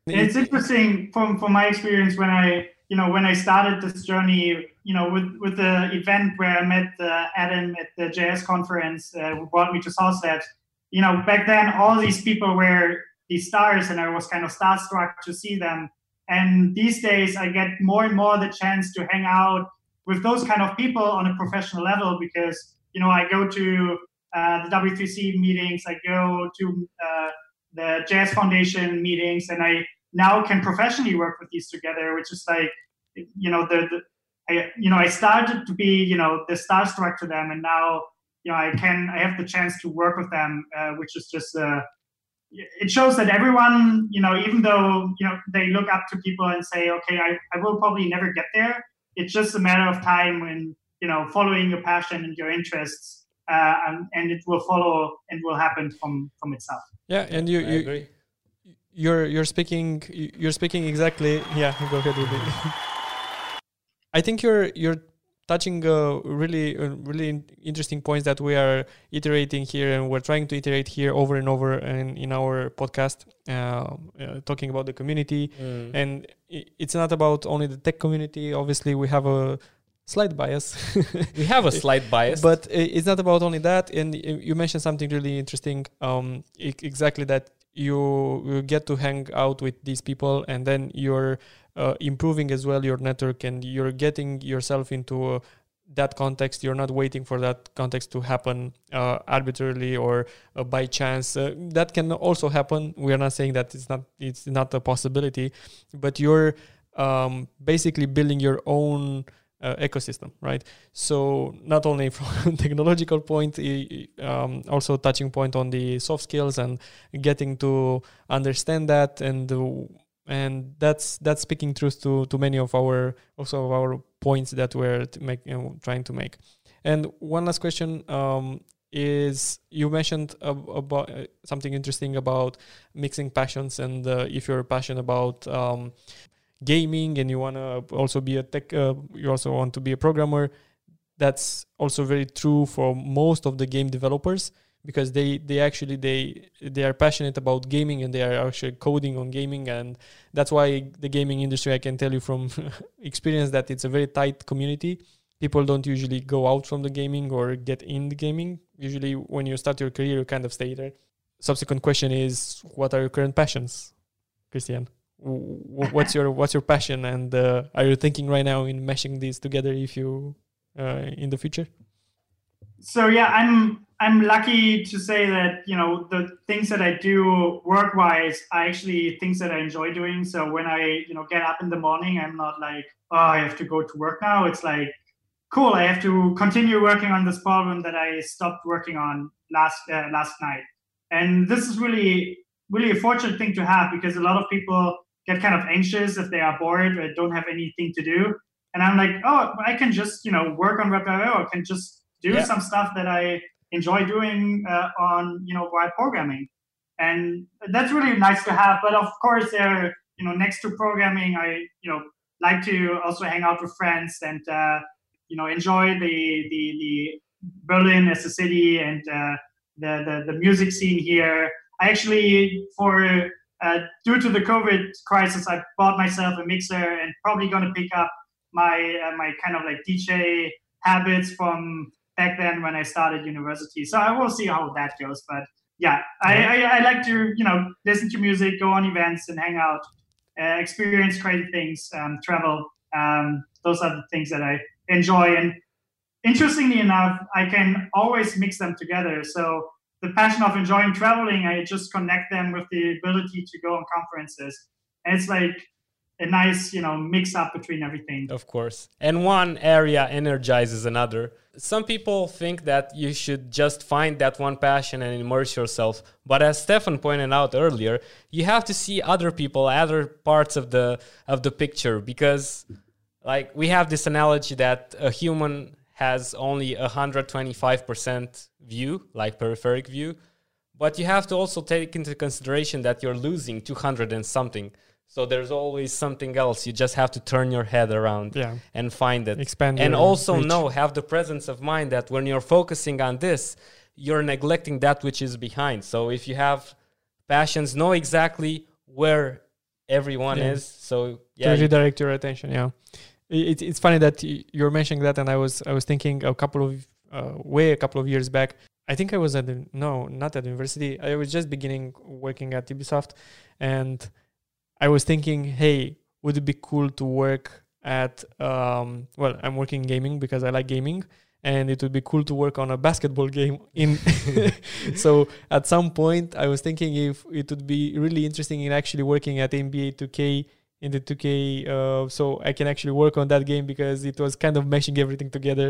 It's interesting from, from my experience when I you know when I started this journey, you know, with with the event where I met uh, Adam at the JS conference, uh, who brought me to Saucelabs. You know, back then all these people were these stars, and I was kind of starstruck to see them. And these days, I get more and more the chance to hang out with those kind of people on a professional level because you know I go to uh, the W3C meetings, I go to uh, the JS Foundation meetings, and I now can professionally work with these together, which is like you know the, the I, you know I started to be you know the starstruck to them, and now you know I can I have the chance to work with them, uh, which is just uh, it shows that everyone you know even though you know they look up to people and say okay I, I will probably never get there it's just a matter of time when you know following your passion and your interests uh, and, and it will follow and will happen from from itself. Yeah and you, you agree you're you're speaking you're speaking exactly yeah go ahead with it i think you're you're touching uh, really uh, really interesting points that we are iterating here and we're trying to iterate here over and over in, in our podcast uh, uh talking about the community. Mm. and it's not about only the tech community. Obviously we have a slight bias. We have a slight bias. But it's not about only that. And you mentioned something really interesting um, exactly that you, get to hang out with these people and then you're uh, improving as well your network and you're getting yourself into uh, that context. You're not waiting for that context to happen uh, arbitrarily or uh, by chance. Uh, that can also happen. We are not saying that it's not it's not a possibility but you're um, basically building your own uh, ecosystem right? So not only from technological point um, also touching point on the soft skills and getting to understand that and and that's that's speaking truth to to many of our also of our points that we're make, you know, trying to make. And one last question um, is you mentioned about uh, something interesting about mixing passions and uh, if you're passionate about um, gaming and you want to also be a tech uh, you also want to be a programmer that's also very true for most of the game developers because they they actually they they are passionate about gaming and they are actually coding on gaming and that's why the gaming industry I can tell you from experience that it's a very tight community. People don't usually go out from the gaming or get in the gaming. Usually when you start your career you kind of stay there. Subsequent question is what are your current passions christian what's your what's your passion and uh, are you thinking right now in meshing these together if you uh, in the future so yeah i'm I'm lucky to say that you know the things that I do work wise are actually things that I enjoy doing. So when I you know get up in the morning, I'm not like oh I have to go to work now. It's like cool I have to continue working on this problem that I stopped working on last uh, last night. And this is really really a fortunate thing to have because a lot of people get kind of anxious if they are bored or don't have anything to do. and I'm like, oh, I can just you know work on Web.io. I can just do Yeah. some stuff that I enjoy doing uh, on you know while programming, and that's really nice to have. But of course, there you know next to programming, I you know like to also hang out with friends and uh, you know enjoy the the the Berlin as a city and uh, the, the the music scene here. I actually for uh, due to the COVID crisis, I bought myself a mixer and probably going to pick up my uh, my kind of like DJ habits from back then when I started university. So I will see how that goes. But yeah, I, I, I like to you know listen to music, go on events, and hang out, uh, experience crazy things, um, travel. Um, those are the things that I enjoy. And interestingly enough, I can always mix them together. So the passion of enjoying traveling, I just connect them with the ability to go on conferences. And it's like a nice, you know, mix up between everything. Of course. And one area energizes another. Some people think that you should just find that one passion and immerse yourself. But as Stefan pointed out earlier, you have to see other people, other parts of the of the picture because like we have this analogy that a human has only a 125% view, like peripheric view, but you have to also take into consideration that you're losing 200 and something. So there's always something else. You just have to turn your head around Yeah. and find it. Expand and also reach. know, have the presence of mind that when you're focusing on this, you're neglecting that which is behind. So if you have passions, know exactly where everyone Yeah. is. So to yeah, you- redirect your attention. Yeah, I- it's it's funny that you're mentioning that, and I was I was thinking a couple of uh, way a couple of years back. I think I was at the, no, not at university. I was just beginning working at Ubisoft, and I was thinking, hey, would it be cool to work at um, well, I'm working gaming because I like gaming. And it would be cool to work on a basketball game in. so at some point, I was thinking if it would be really interesting in actually working at NBA 2K in the 2K, uh, so I can actually work on that game because it was kind of meshing everything together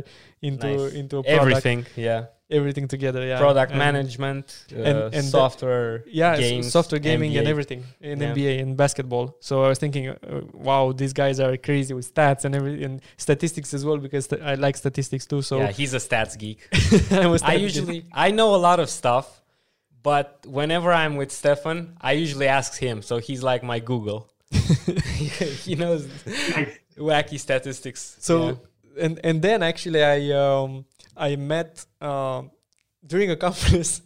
into Nice. into a product, everything. Yeah, everything together. Yeah, product And- management, uh, and- and the- software, yeah, games, software gaming and everything in Yeah. NBA and basketball. So I was thinking, uh, wow, these guys are crazy with stats and every and statistics as well because th- I like statistics too. So yeah, he's a stats geek. I. I usually I know a lot of stuff, but whenever I'm with Stefan, I usually ask him. So he's like my Google. he knows Nice. wacky statistics. So yeah. and and then actually I um I met um during a conference,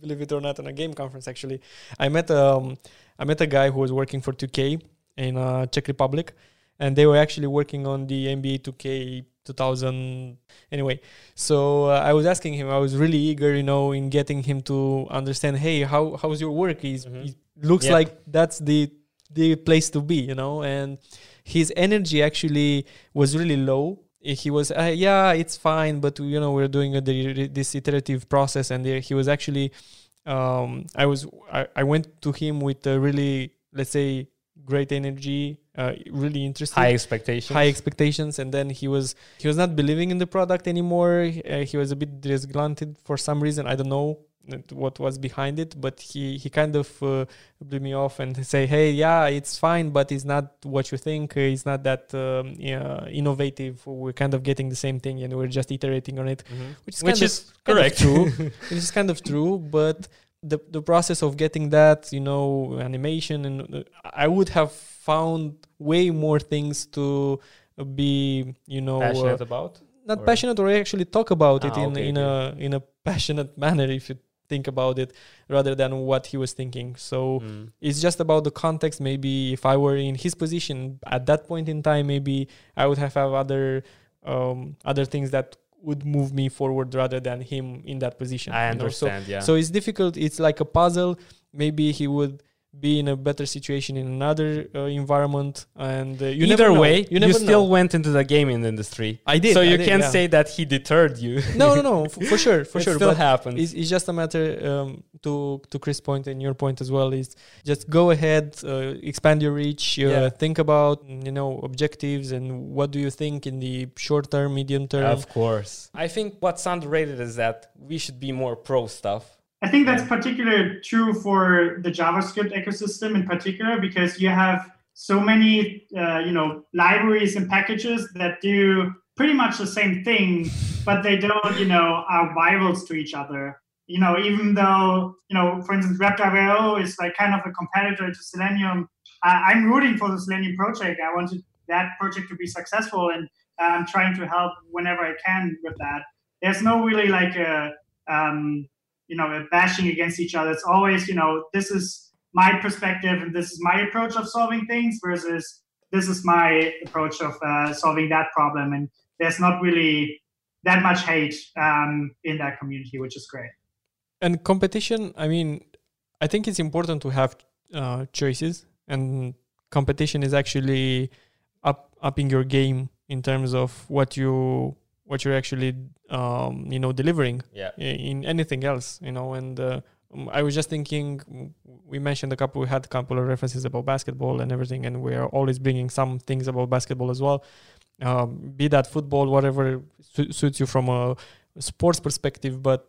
believe it or not, on a game conference actually. I met um I met a guy who was working for 2K in uh, Czech Republic, and they were actually working on the NBA 2K 2000 anyway so uh, i was asking him i was really eager you know in getting him to understand hey how how's your work Mhm. he looks Yeah. like that's the the place to be you know and his energy actually was really low. He was uh, yeah it's fine but you know we're doing a, the, this iterative process and there he was actually um i was I, I went to him with a really let's say great energy uh, really interested high expectations. high expectations and then he was he was not believing in the product anymore. Uh, he was a bit disgruntled for some reason i don't know what was behind it but he he kind of uh, blew me off and say hey yeah it's fine but it's not what you think Uh, it's not that um, yeah, innovative we're kind of getting the same thing and we're just iterating on it Mhm. which is Which kind is of, correct. true which is kind of true but the the process of getting that you know animation and uh, i would have found way more things to be you know uh, Passionate about. not or- passionate or actually talk about it Ah, in okay, in a in a passionate manner if you think about it rather than what he was thinking so Mm. it's just about the context maybe if i were in his position at that point in time maybe i would have have other um other things that would move me forward rather than him in that position I know? So- understand. yeah. so it's difficult it's like a puzzle maybe he would be in a better situation in another uh, environment and uh, you Either never way, you you, never still know. went into the gaming industry. i did so I you did, can yeah. say that he deterred you. no no no f- for sure for it sure still but happened. it's, it's just a matter um, to to chris point and your point as well is just go ahead uh, expand your reach uh, Yeah. think about you know objectives and what do you think in the short term medium term Of course. I think what's underrated is that we should be more pro stuff. I think that's particularly true for the JavaScript ecosystem in particular because you have so many uh, you know libraries and packages that do pretty much the same thing, but they don't you know are rivals to each other. You know, even though you know, for instance, WebDriver is like kind of a competitor to Selenium. Uh, I'm rooting for the Selenium project. I wanted that project to be successful, and I'm trying to help whenever I can with that. There's no really like a um, you know a bashing against each other. It's always you know this is my perspective and this is my approach of solving things versus this is my approach of uh, solving that problem. And there's not really that much hate um, in that community which is great. And competition i mean i think it's important to have uh, choices. And competition is actually up upping your game in terms of what you what you're actually um, you know delivering Yeah. in anything else you know and uh, um, i was just thinking we mentioned a couple we had a couple of references about basketball and everything and we are always bringing some things about basketball as well um, be that football whatever su- suits you from a sports perspective but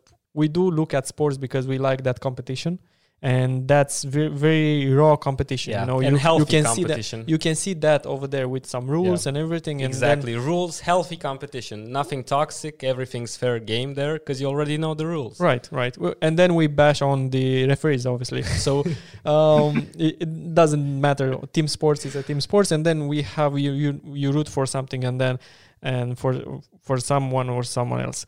we do look at sports because we like that competition and that's very, very raw competition Yeah. you know and you, healthy you can see that competition. you can see that over there with some rules and everything and exactly. Rules, healthy competition. Nothing toxic. Everything's fair game there because you already know the rules. Right, right. And then we bash on the referees, obviously. So um, it, it doesn't matter. Team sports is a team sports, and then we have you you you root for something, and then and for for someone or someone else.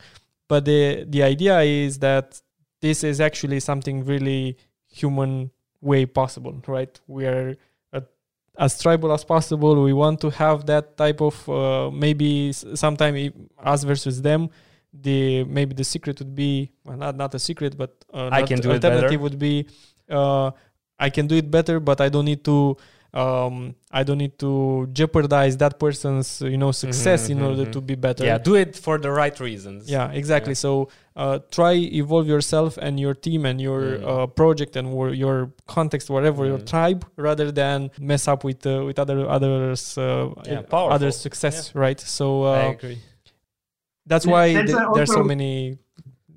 But the the idea is that this is actually something really human way possible, right? We are a, as tribal as possible. We want to have that type of uh, maybe sometime us versus them the maybe the secret would be well, not not a secret but uh, I can do it alternative better. would be uh, I can do it better but I don't need to um, I don't need to jeopardize that person's you know success in mhm, order to be better Yeah, do it for the right reasons. yeah exactly Yeah. so uh, try evolve yourself and your team and your Mm. uh, project and wor- your context whatever your Mm. tribe rather than mess up with uh, with other others uh, Yeah, powerful. others success right so I uh, agree. that's Yeah, why th- there's so many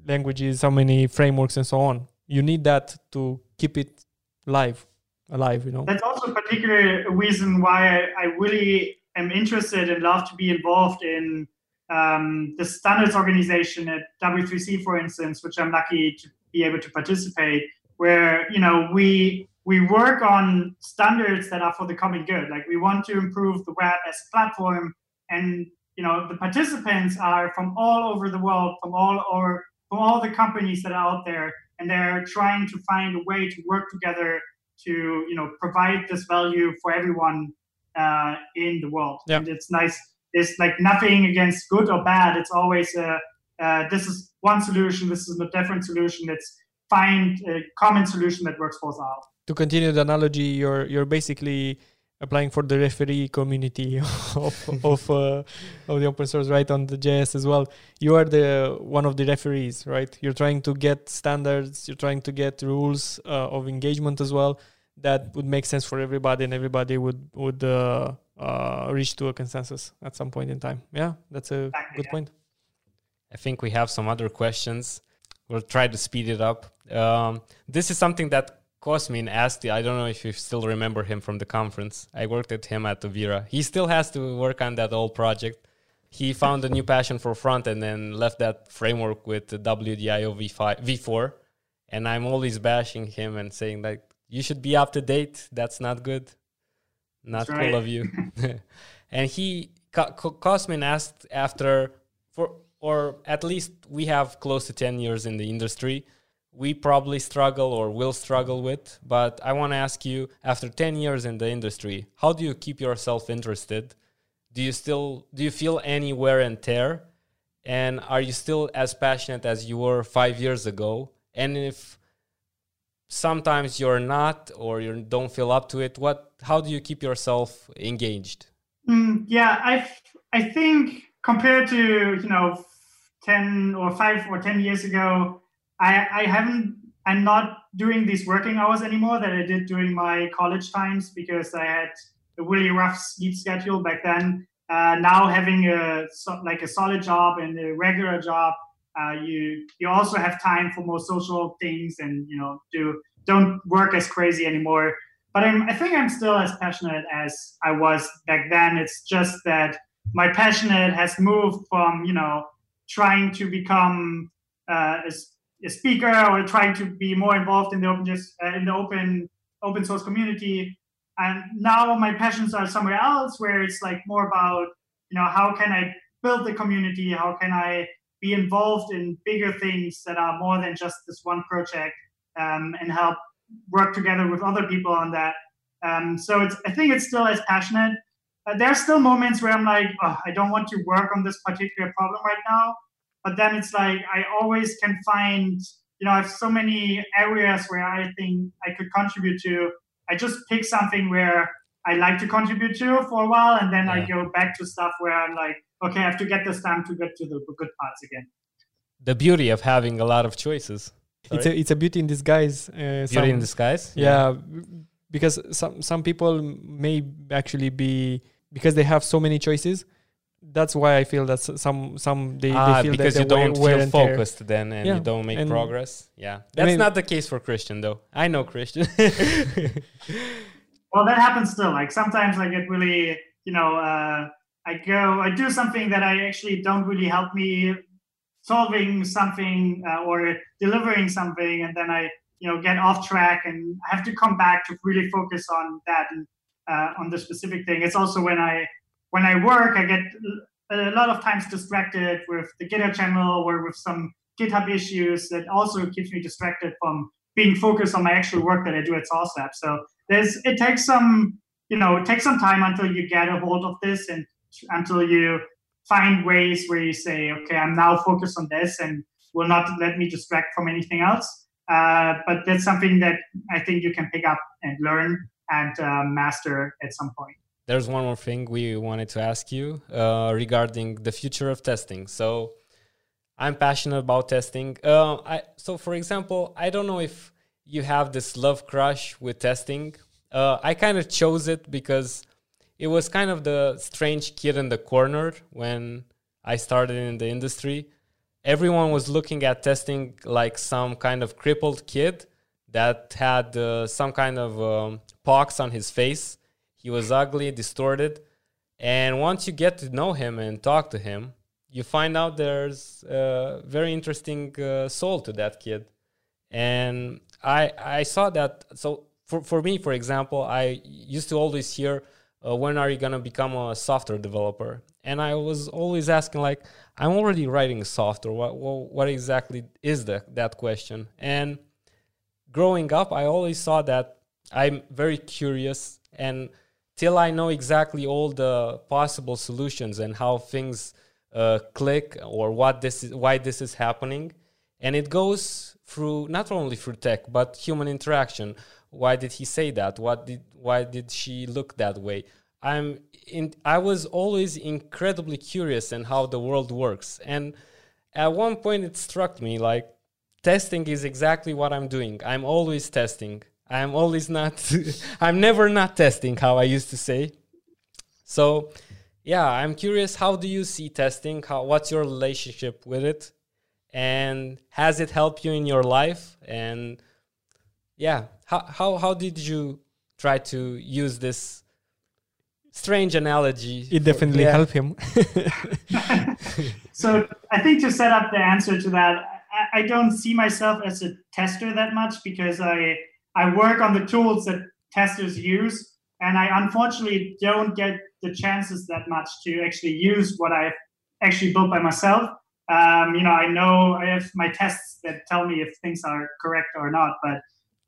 languages so many frameworks and so on you need that to keep it live alive you know That's also a particular reason why I, I really am interested and love to be involved in um, the standards organization at W3C, for instance, which I'm lucky to be able to participate. Where you know we we work on standards that are for the common good. Like we want to improve the web as a platform, and you know the participants are from all over the world, from all over from all the companies that are out there, and they're trying to find a way to work together to you know provide this value for everyone uh, in the world. Yeah. And it's nice. There's like nothing against good or bad. It's always a uh, this is one solution. This is a different solution. Let's find a common solution that works both out. to continue the analogy you're you're basically applying for the referee community of of uh, of the open source right on the js as well you are the one of the referees right you're trying to get standards you're trying to get rules uh, of engagement as well that would make sense for everybody and everybody would would uh, uh, reach to a consensus at some point in time yeah that's a Exactly, good yeah. point I think we have some other questions. We'll try to speed it up. Um, this is something that Cosmin asked. I don't know if you still remember him from the conference. I worked with him at Avira. He still has to work on that old project. He found a new passion for front and then left that framework with the WDIO V5, V4. And I'm always bashing him and saying like, you should be up to date. That's not good. Not That's cool right. of you. and he, Co- Co- Cosmin asked after, for or at least we have close to 10 years in the industry we probably struggle or will struggle with but i want to ask you after 10 years in the industry how do you keep yourself interested do you still do you feel any wear and tear and are you still as passionate as you were 5 years ago and if sometimes you're not or you don't feel up to it what how do you keep yourself engaged Mm, yeah, I I think compared to you know ten or five or ten years ago, I I haven't I'm not doing these working hours anymore that I did during my college times because I had a really rough sleep schedule back then. Uh, now having a like a solid job and a regular job, uh, you you also have time for more social things and you know do don't work as crazy anymore. but I'm, I think I'm still as passionate as I was back then. It's just that my passionate has moved from you know trying to become uh, a, a, speaker or trying to be more involved in the open just uh, in the open open source community and now my passions are somewhere else where it's like more about you know how can i build the community how can i be involved in bigger things that are more than just this one project um, and help work together with other people on that. Um, so it's i think it's still as passionate. Uh, there are still moments where i'm like oh, i don't want to work on this particular problem right now. But then it's like i always can find you know i have so many areas where i think i could contribute to. I just pick something where I like to contribute to for a while, and then yeah. I go back to stuff where I'm like, okay, I have to get this done to get to the good parts again. The beauty of having a lot of choices. Sorry? It's a it's a beauty in disguise. Uh, beauty some, in disguise. Yeah, yeah, because some some people may actually be because they have so many choices that's why I feel that some some they, ah, they feel because that you don't feel focused then and yeah. you don't make and progress. Yeah, that's I mean, not the case for Christian though. I know Christian. well, that happens still. Like sometimes I get really, you know, uh, I go, I do something that I actually don't really help me solving something uh, or delivering something, and then I, you know, get off track and I have to come back to really focus on that and uh, on the specific thing. It's also when I when I work, I get a lot of times distracted with the GitHub channel or with some GitHub issues that also keeps me distracted from being focused on my actual work that I do at SauceLab. So there's it takes some you know it takes some time until you get a hold of this and until you find ways where you say okay I'm now focused on this and will not let me distract from anything else. Uh, but that's something that I think you can pick up and learn and uh, master at some point there's one more thing we wanted to ask you uh, regarding the future of testing. So I'm passionate about testing. Uh, I, so, for example, I don't know if you have this love crush with testing. Uh, I kind of chose it because it was kind of the strange kid in the corner when I started in the industry. Everyone was looking at testing like some kind of crippled kid that had uh, some kind of um, pox on his face he was ugly, distorted. And once you get to know him and talk to him, you find out there's a very interesting uh, soul to that kid. And I I saw that. So for, for me, for example, I used to always hear, uh, when are you going to become a software developer? And I was always asking, like, I'm already writing software. What, what, what exactly is the, that question? And growing up, I always saw that I'm very curious and till I know exactly all the possible solutions and how things uh, click or what this is, why this is happening. And it goes through not only through tech but human interaction. Why did he say that? What did why did she look that way? I'm in, I was always incredibly curious in how the world works. And at one point it struck me like testing is exactly what I'm doing. I'm always testing. I'm always not, I'm never not testing, how I used to say. So, yeah, I'm curious how do you see testing? How, what's your relationship with it? And has it helped you in your life? And yeah, how, how, how did you try to use this strange analogy? It definitely yeah. helped him. so, I think to set up the answer to that, I, I don't see myself as a tester that much because I, I work on the tools that testers use, and I unfortunately don't get the chances that much to actually use what I've actually built by myself. Um, you know, I know I have my tests that tell me if things are correct or not, but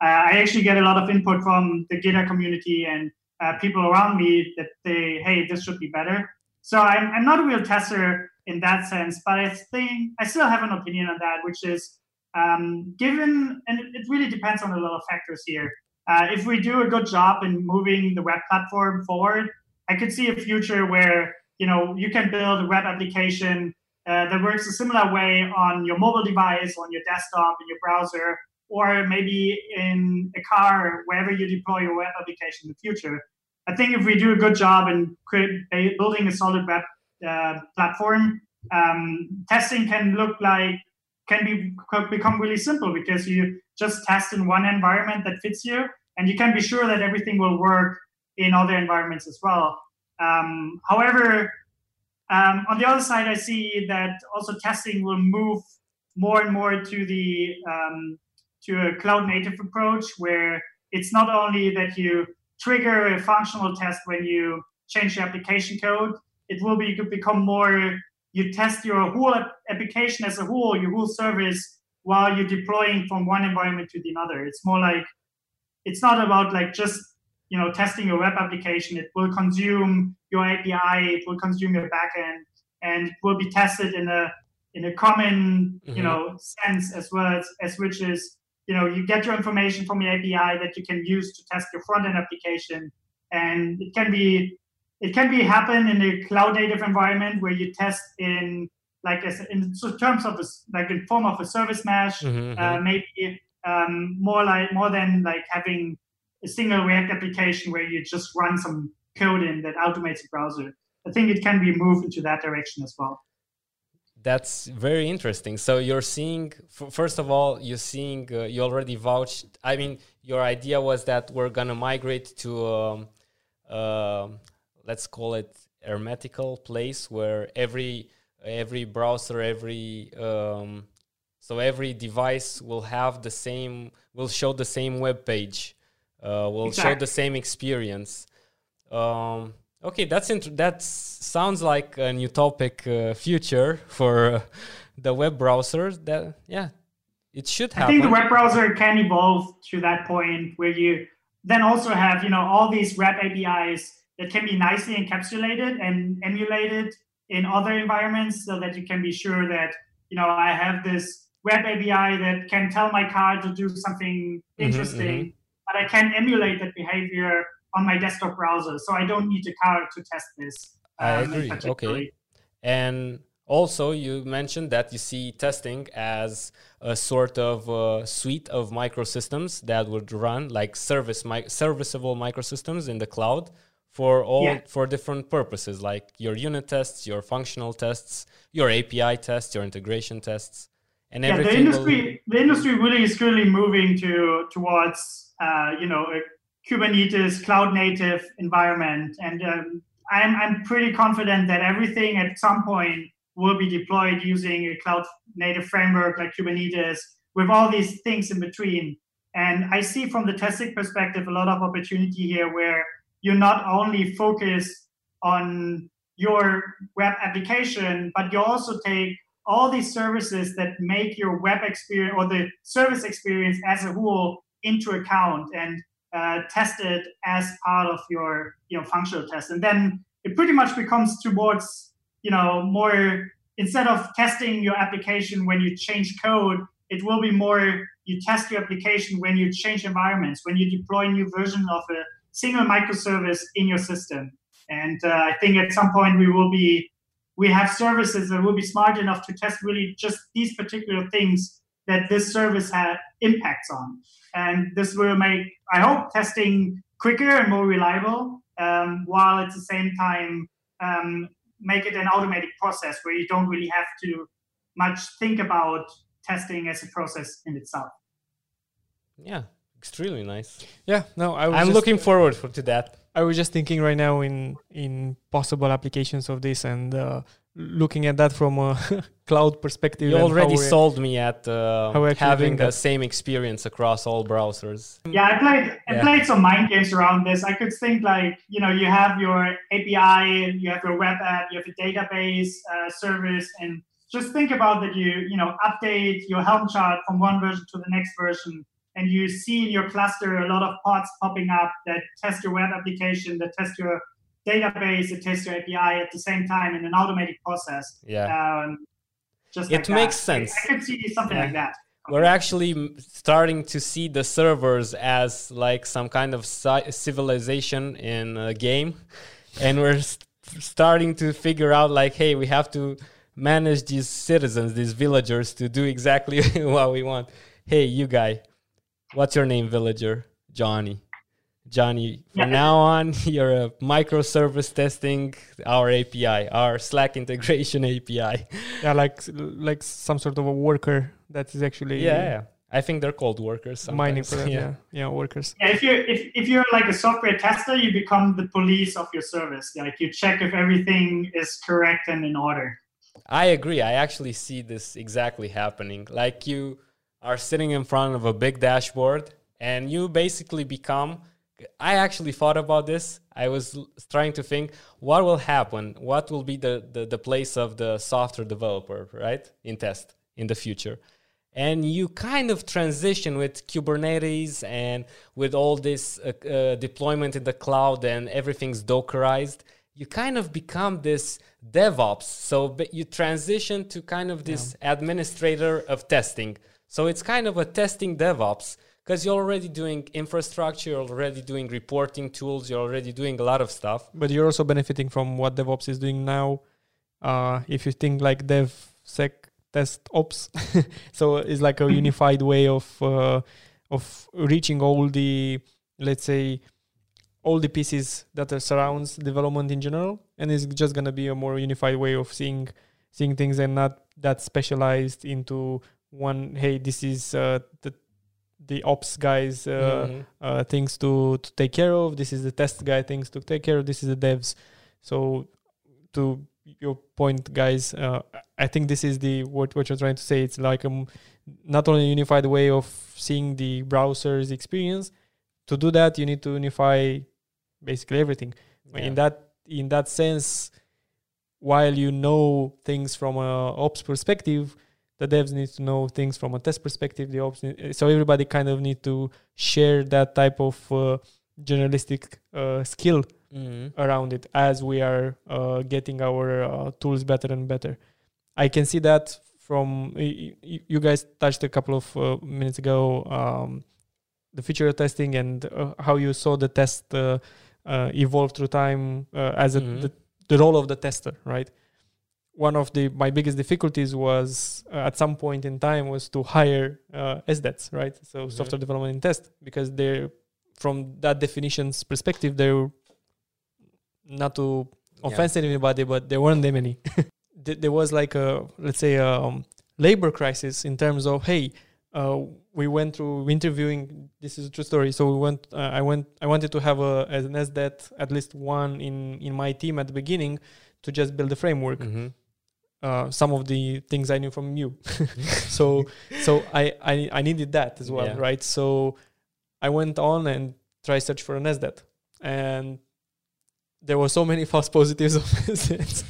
I actually get a lot of input from the GitHub community and uh, people around me that they, hey, this should be better. So I'm, I'm not a real tester in that sense, but I think I still have an opinion on that, which is um, given, and it, really depends on a lot of factors here. Uh, if we do a good job in moving the web platform forward, I could see a future where you know you can build a web application uh, that works a similar way on your mobile device, on your desktop, in your browser, or maybe in a car, wherever you deploy your web application in the future. I think if we do a good job in building a solid web uh, platform, um, testing can look like can be become really simple because you just test in one environment that fits you and you can be sure that everything will work in other environments as well. Um, however, um, on the other side, I see that also testing will move more and more to the um, to a cloud native approach where it's not only that you trigger a functional test when you change the application code, it will be become more you test your whole application as a whole, your whole service while you're deploying from one environment to the other. It's more like it's not about like just you know testing your web application. It will consume your API, it will consume your backend, and it will be tested in a in a common mm-hmm. you know sense as well as, as which is you know you get your information from the API that you can use to test your front end application, and it can be it can be happen in a cloud native environment where you test in like as in terms of a, like in form of a service mesh, mm-hmm, uh, mm-hmm. maybe um, more like more than like having a single React application where you just run some code in that automates the browser. I think it can be moved into that direction as well. That's very interesting. So you're seeing, first of all, you're seeing, uh, you already vouched. I mean, your idea was that we're gonna migrate to, um, uh, let's call it hermetical place where every every browser, every um, so every device will have the same, will show the same web page, uh, will exactly. show the same experience. Um, okay, that's int- that sounds like an utopic uh, future for uh, the web browser. That yeah, it should happen. I think the web browser can evolve to that point where you then also have you know all these web APIs that can be nicely encapsulated and emulated in other environments so that you can be sure that you know I have this web API that can tell my car to do something mm-hmm, interesting, mm-hmm. but I can emulate that behavior on my desktop browser. So I don't need a car to test this. Um, I agree. Okay. And also, you mentioned that you see testing as a sort of uh, suite of microsystems that would run like service mi- serviceable microsystems in the cloud for all yeah. for different purposes like your unit tests your functional tests your api tests your integration tests and yeah, the industry will... the industry really is currently moving to towards uh, you know a kubernetes cloud native environment. And um, I'm, I'm pretty confident that everything at some point will be deployed using a cloud native framework like kubernetes with all these things in between. And i see from the testing perspective a lot of opportunity here where you not only focus on your web application, but you also take all these services that make your web experience or the service experience as a whole into account. And uh, test it as part of your you know functional test and then it pretty much becomes towards you know more instead of testing your application when you change code it will be more you test your application when you change environments when you deploy a new version of a single microservice in your system. And uh, I think at some point we will be, we have services that will be smart enough to test really just these particular things that this service had impacts on. And this will make, I hope, testing quicker and more reliable, um, while at the same time um, make it an automated process where you don't really have to much think about testing as a process in itself. Yeah, extremely nice. Yeah, no, I am looking forward for, to that. I was just thinking right now in in possible applications of this and uh, looking at that from a cloud perspective. You already sold me at uh, having the same experience across all browsers. Yeah, I played I yeah. played some mind games around this. I could think like you know you have your API, you have your web app, you have a database uh, service, and just think about that you you know update your Helm chart from one version to the next version and you see in your cluster a lot of pods popping up that test your web application, that test your database, that test your API at the same time in an automated process. Yeah. Um, just it like makes that. sense. I, I could see something yeah. like that. We're actually starting to see the servers as like some kind of civilization in a game, and we're st starting to figure out like, hey, we have to manage these citizens, these villagers, to do exactly what we want. Hey, you guy, What's your name, villager? Johnny. Johnny, from yeah. now on, you're a microservice testing our API, our Slack integration API. Yeah, like like some sort of a worker that is actually yeah. I think they're called workers. mining for that. Yeah, yeah, workers. Yeah, if you're if, if you're like a software tester, you become the police of your service. Like you check if everything is correct and in order. I agree. I actually see this exactly happening. Like you are sitting in front of a big dashboard and you basically become. I actually thought about this. I was trying to think what will happen, what will be the, the, the place of the software developer, right, in test in the future. And you kind of transition with Kubernetes and with all this uh, uh, deployment in the cloud and everything's Dockerized you kind of become this DevOps. So but you transition to kind of this administrator of testing. So it's kind of a testing DevOps because you're already doing infrastructure, you're already doing reporting tools, you're already doing a lot of stuff. But you're also benefiting from what DevOps is doing now. Uh, if you think like DevSec test ops, so it's like a unified way of uh, of reaching all the let's say all the pieces that are surrounds development in general, and it's just gonna be a more unified way of seeing seeing things and not that specialized into one. Hey, this is uh, the the ops guys uh, Mhm. uh, things to, to take care of. This is the test guy things to take care of. This is the devs. So to your point, guys, uh, I think this is the what what you're trying to say. It's like um not only a unified way of seeing the browser's experience. To do that, you need to unify basically everything. Yeah. In that in that sense, while you know things from a ops perspective, the devs need to know things from a test perspective. The ops, need, so everybody kind of need to share that type of uh, journalistic uh, skill Mhm. around it as we are uh, getting our uh, tools better and better. I can see that from y- y- you guys touched a couple of uh, minutes ago um, the feature testing and uh, how you saw the test uh, uh, evolve through time uh, as a, Mhm. the, the role of the tester, right? One of the my biggest difficulties was uh, at some point in time was to hire uh, SDETs, right? So Mhm. software development and test, because they're from that definition's perspective, they're not to Yeah. anybody, but there weren't that many. There was like a let's say a um, labor crisis in terms of hey, uh, we went through interviewing. This is a true story. So we went. Uh, I went. I wanted to have a as an SDET at least one in in my team at the beginning to just build a framework. Mhm. Uh, some of the things I knew from you. so so I, I I needed that as well, Yeah. right? So I went on and tried search for an SDET, and there were so many false positives of SDETs.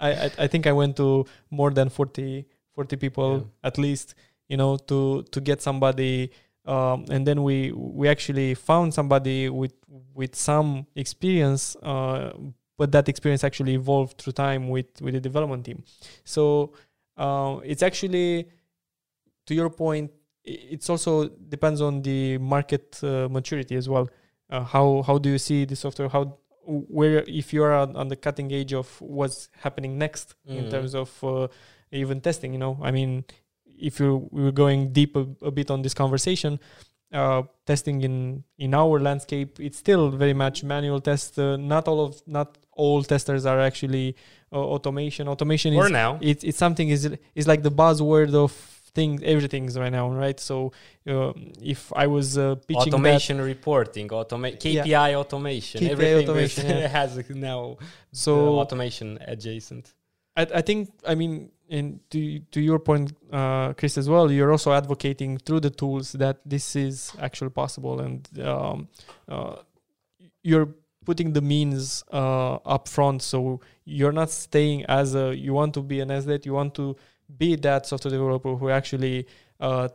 I, I I think I went to more than 40, 40 people Yeah. at least, you know, to to get somebody. Um, and then we we actually found somebody with with some experience, uh, but that experience actually evolved through time with with the development team. So uh, it's actually to your point. It's also depends on the market uh, maturity as well. Uh, how how do you see the software? How where if you are on, the cutting edge of what's happening next in Mhm. terms of uh, even testing? You know, I mean, if you we were going deep a, a bit on this conversation, uh, testing in in our landscape, it's still very much manual test. Uh, not all of not all testers are actually uh, automation. Automation Or is now. it's it's something is is like the buzzword of things everything's right now right so uh, if i was uh, pitching that- automation reporting, automa- Yeah. KPI automation, KPI everything automation, yeah. has now so the automation adjacent. I, I think I mean in to to your point, uh, Chris as well. You're also advocating through the tools that this is actually possible, and um, uh, you're putting the means uh, up front. So you're not staying as a you want to be an SDET. You want to be that software developer who actually uh,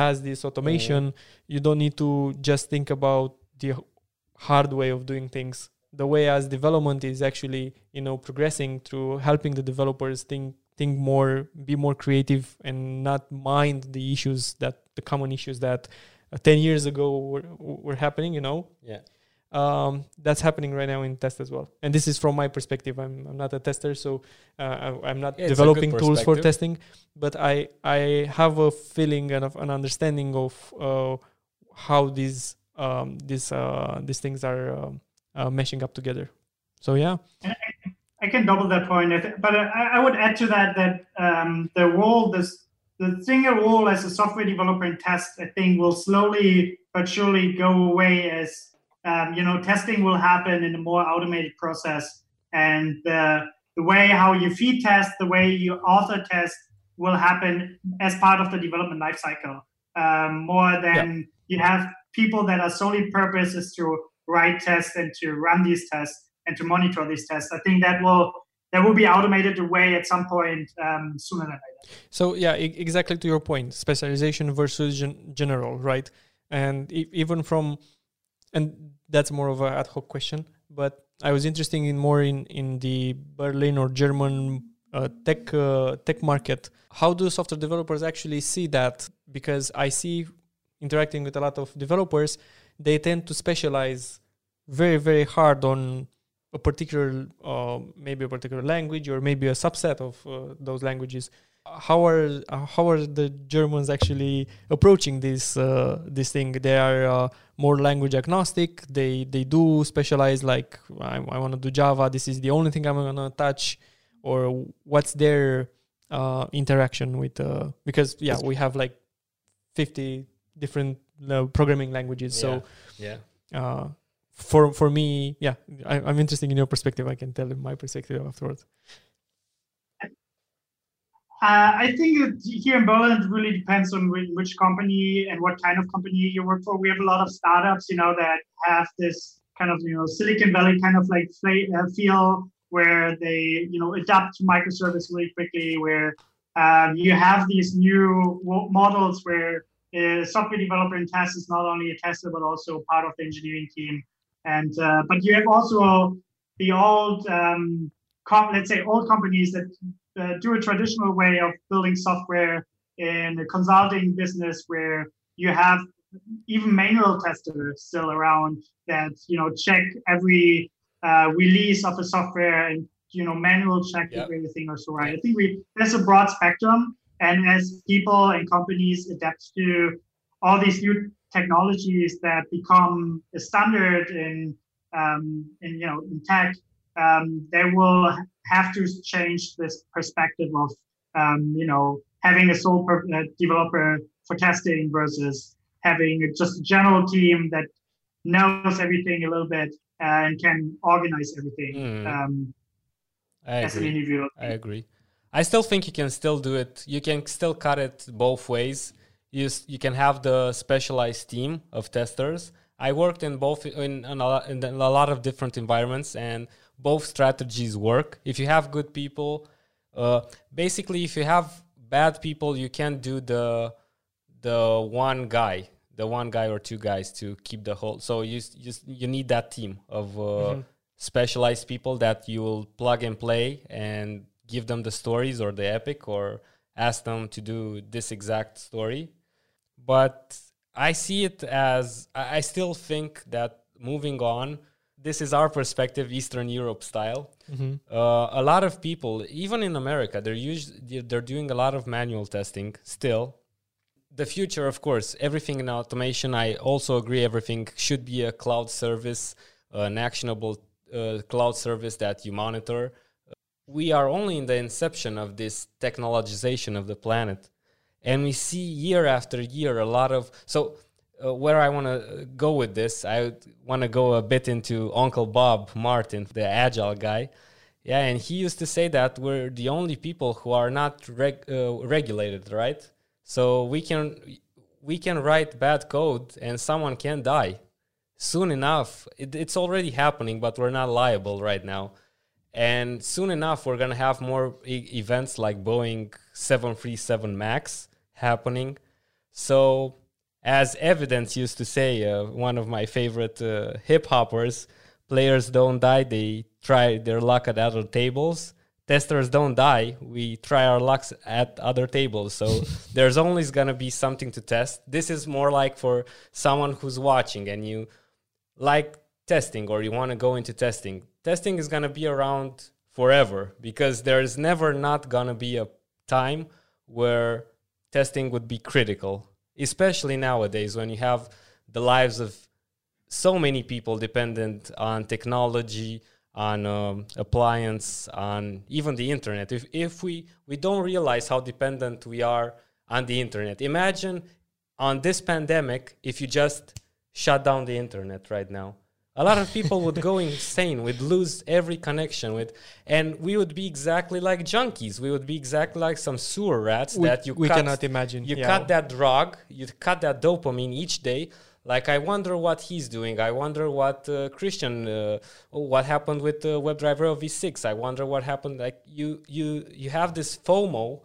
has this automation. You don't need to just think about the hard way of doing things the way as development is actually you know progressing through helping the developers think think more be more creative and not mind the issues that the common issues that uh, 10 years ago were, were happening you know Yeah. Um, that's happening right now in test as well. And this is from my perspective. I'm, I'm not a tester so uh, I, i'm not Yeah, developing tools for testing but i i have a feeling and of an understanding of uh, how these um, these uh, these things are um, uh, meshing up together. So yeah. I can double that point, but I, I would add to that that um, the role this the single role as a software developer in test, I think, will slowly but surely go away as um, you know testing will happen in a more automated process, and the the way how you feed test, the way you author test, will happen as part of the development lifecycle. Um, more than yeah. you have people that are solely purpose is to write tests and to run these tests and to monitor these tests. I think that will that will be automated away at some point um, sooner than later. So yeah, I- exactly to your point, specialization versus gen- general, right? And e- even from, and that's more of an ad hoc question, but I was interested in more in in the Berlin or German uh, tech uh, tech market. How do software developers actually see that? Because I see interacting with a lot of developers, they tend to specialize very very hard on a particular uh, maybe a particular language or maybe a subset of uh, those languages how are uh, how are the germans actually approaching this uh, this thing they are uh, more language agnostic they they do specialize like i, I want to do java this is the only thing i'm going to touch or what's their uh, interaction with because yeah we have like 50 different programming languages yeah. so yeah for for me, yeah, I, am interested in your perspective. I can tell my perspective afterwards. Uh, I think here in Berlin, it really depends on which, company and what kind of company you work for. We have a lot of startups, you know, that have this kind of, you know, Silicon Valley kind of like uh, feel where they, you know, adapt to microservice really quickly, where um, you have these new models where software developer in test is not only a tester, but also part of the engineering team. And uh, but you have also the old, um, com- let's say, old companies that uh, do a traditional way of building software in a consulting business where you have even manual testers still around that you know check every uh, release of a software and you know manual check yep. if everything is right. I think we there's a broad spectrum, and as people and companies adapt to all these new technologies that become a standard in um, in you know in tech, um, they will have to change this perspective of um, you know having a sole per- uh, developer for testing versus having just a general team that knows everything a little bit and can organize everything mm. um, I agree. I agree. I still think you can still do it. You can still cut it both ways you, you can have the specialized team of testers. I worked in both in, in, a, in a lot of different environments, and both strategies work. If you have good people, uh, basically, if you have bad people, you can't do the the one guy, the one guy or two guys to keep the whole. So you just you need that team of uh, mm-hmm. specialized people that you will plug and play and give them the stories or the epic or ask them to do this exact story but I see it as I still think that moving on, this is our perspective, Eastern Europe style. Mm-hmm. Uh, a lot of people, even in America, they're usually they're doing a lot of manual testing still. The future, of course, everything in automation. I also agree, everything should be a cloud service, an actionable uh, cloud service that you monitor. We are only in the inception of this technologization of the planet and we see year after year a lot of so uh, where I want to go with this, I want to go a bit into Uncle Bob Martin, the agile guy. Yeah, and he used to say that we're the only people who are not reg- uh, regulated, right? So we can we can write bad code and someone can die soon enough. It, it's already happening, but we're not liable right now. And soon enough, we're gonna have more e- events like Boeing 737 Max happening. So, as Evidence used to say, uh, one of my favorite uh, hip hoppers, players don't die, they try their luck at other tables. Testers don't die, we try our lucks at other tables. So, there's always going to be something to test. This is more like for someone who's watching and you like testing or you want to go into testing. Testing is going to be around forever because there's never not going to be a time where testing would be critical, especially nowadays when you have the lives of so many people dependent on technology, on um, appliance, on even the internet. If, if we, we don't realize how dependent we are on the internet. Imagine on this pandemic if you just shut down the internet right now. A lot of people would go insane, would lose every connection with, and we would be exactly like junkies. We would be exactly like some sewer rats we, that you we cut, cannot imagine. you yeah. cut that drug, you cut that dopamine each day. Like I wonder what he's doing. I wonder what uh, Christian, uh, what happened with the WebDriver V6. I wonder what happened. Like you, you, you have this FOMO,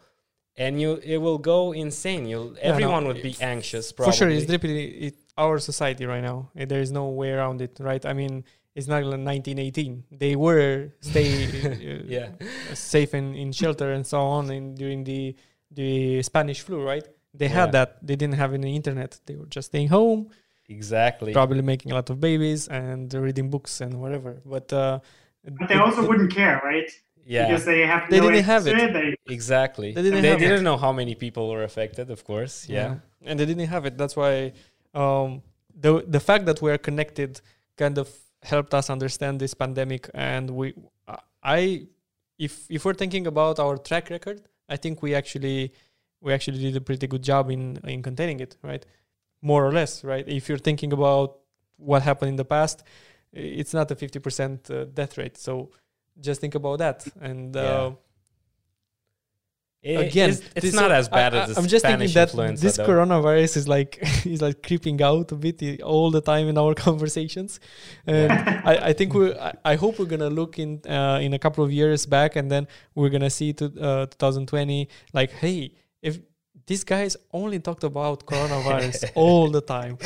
and you, it will go insane. You, Yeah, no, everyone would be anxious. For sure, it's deeply it, our society right now. Uh, There is no way around it, right? I mean, it's not like 1918. They were stay uh, Yeah. safe in, in shelter and so on in, during the the Spanish flu, right? They Yeah. had that. They didn't have any internet. They were just staying home, Exactly. probably making a lot of babies and reading books and whatever. But uh, But they also wouldn't care, right? Yeah. Because they have They no didn't have it. They, Exactly. They didn't they have it. didn't know how many people were affected, of course. Yeah. and they didn't have it. That's why um, the the fact that we are connected kind of helped us understand this pandemic. And we, I, if if we're thinking about our track record, I think we actually we actually did a pretty good job in in containing it, right? More or less, right? If you're thinking about what happened in the past, it's not a fifty percent uh, death rate. So just think about that and. Uh, Yeah. It- again it's, it's this- not as bad I, as the i'm just Spanish thinking that this though. coronavirus is like is like creeping out a bit all the time in our conversations. And I, I think we I, I hope we're gonna look in uh, in a couple of years back and then we're gonna see to uh, 2020 like hey if these guys only talked about coronavirus all the time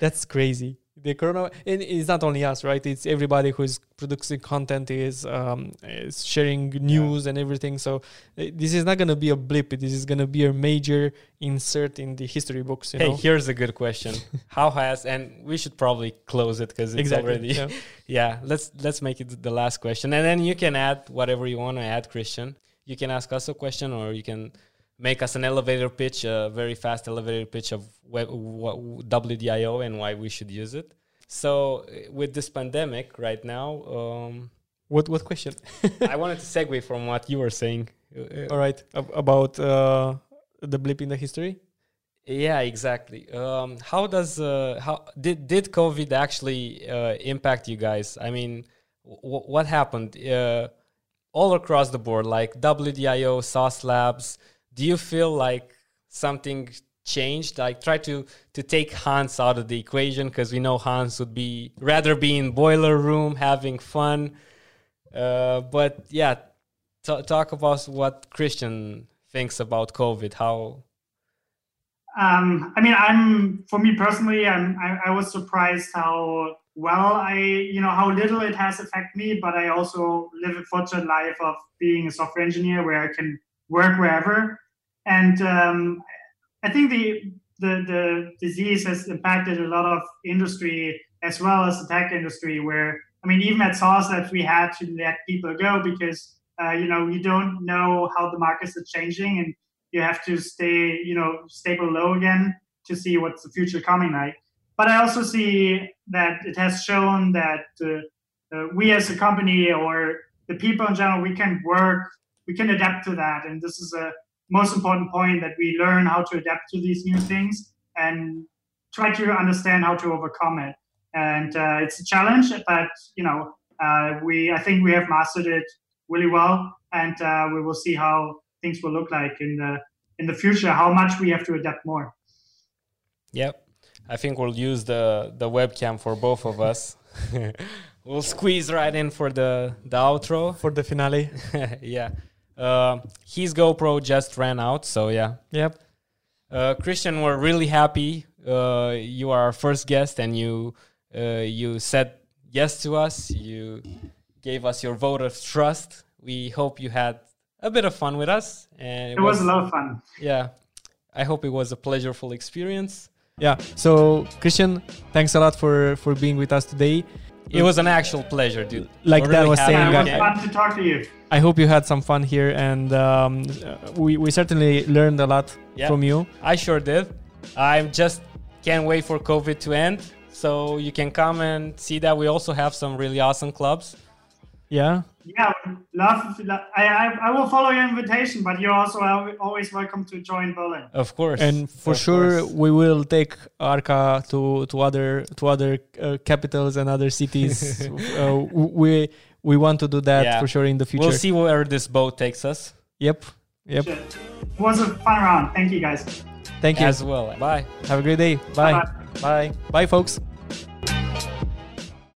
that's crazy the corona and it's not only us right it's everybody who's producing content is um is sharing news and everything so uh, this is not going to be a blip this is going to be a major insert in the history books you Hey, know here's a good question. How has and we should probably close it because it's exactly already yeah. yeah. Let's let's make it the last question, and then you can add whatever you want to add, Christian. You can ask us a question, or you can make us an elevator pitch, a very fast elevator pitch of WDIO and why we should use it. So uh, with this pandemic right now, um, what what question I wanted to segue from what you were saying. Uh, all right ab- about uh the blip in the history Yeah, exactly. Um, how does uh, how did did COVID actually uh, impact you guys? I mean, w- what happened uh, all across the board, like WDIO, Sauce Labs? Do you feel like something changed? Like, try to to take Hans out of the equation because we know Hans would be rather be in boiler room having fun. Uh, but yeah, talk about what Christian thinks about COVID. How Um, I mean, I'm for me personally, I'm, I, I was surprised how well I, you know, how little it has affected me. But I also live a fortunate life of being a software engineer where I can work wherever. And um, I think the, the the disease has impacted a lot of industry as well as the tech industry. Where I mean, even at Sauce Labs, we had to let people go because uh, you know you don't know how the markets are changing and you have to stay, you know, stable low again to see what's the future coming like. But I also see that it has shown that uh, uh, we as a company or the people in general, we can work, we can adapt to that. And this is a most important point that we learn how to adapt to these new things and try to understand how to overcome it. And uh, it's a challenge, but you know, uh, we I think we have mastered it really well, and uh, we will see how things will look like in the in the future. How much we have to adapt more. Yep. I think we'll use the the webcam for both of us. we'll squeeze right in for the the outro. for the finale yeah. Um his GoPro just ran out, so yeah. yep Uh, Christian, we're really happy. Uh, you are our first guest, and you uh, you said yes to us. You gave us your vote of trust. We hope you had a bit of fun with us, and It was a lot of fun. Yeah, I hope it was a pleasureful experience. yeah so christian thanks a lot for for being with us today It was an actual pleasure, dude. Like We're Dan really was saying, Yeah, it was came. fun to talk to you. i hope you had some fun here and um, we, we certainly learned a lot Yeah. from you I sure did. I just can't wait for COVID to end, so you can come and see that we also have some really awesome clubs. yeah yeah, love. love I, I, I will follow your invitation, but you're also always welcome to join Berlin. Of course, and for of sure course. we will take Arca to to other to other uh, capitals and other cities. uh, we we want to do that Yeah. for sure in the future. We'll see where this boat takes us Yep, yep. It was a fun round. Thank you guys. Thank you. as well. Bye. Have a great day. Bye. Bye-bye. Bye. Bye, folks.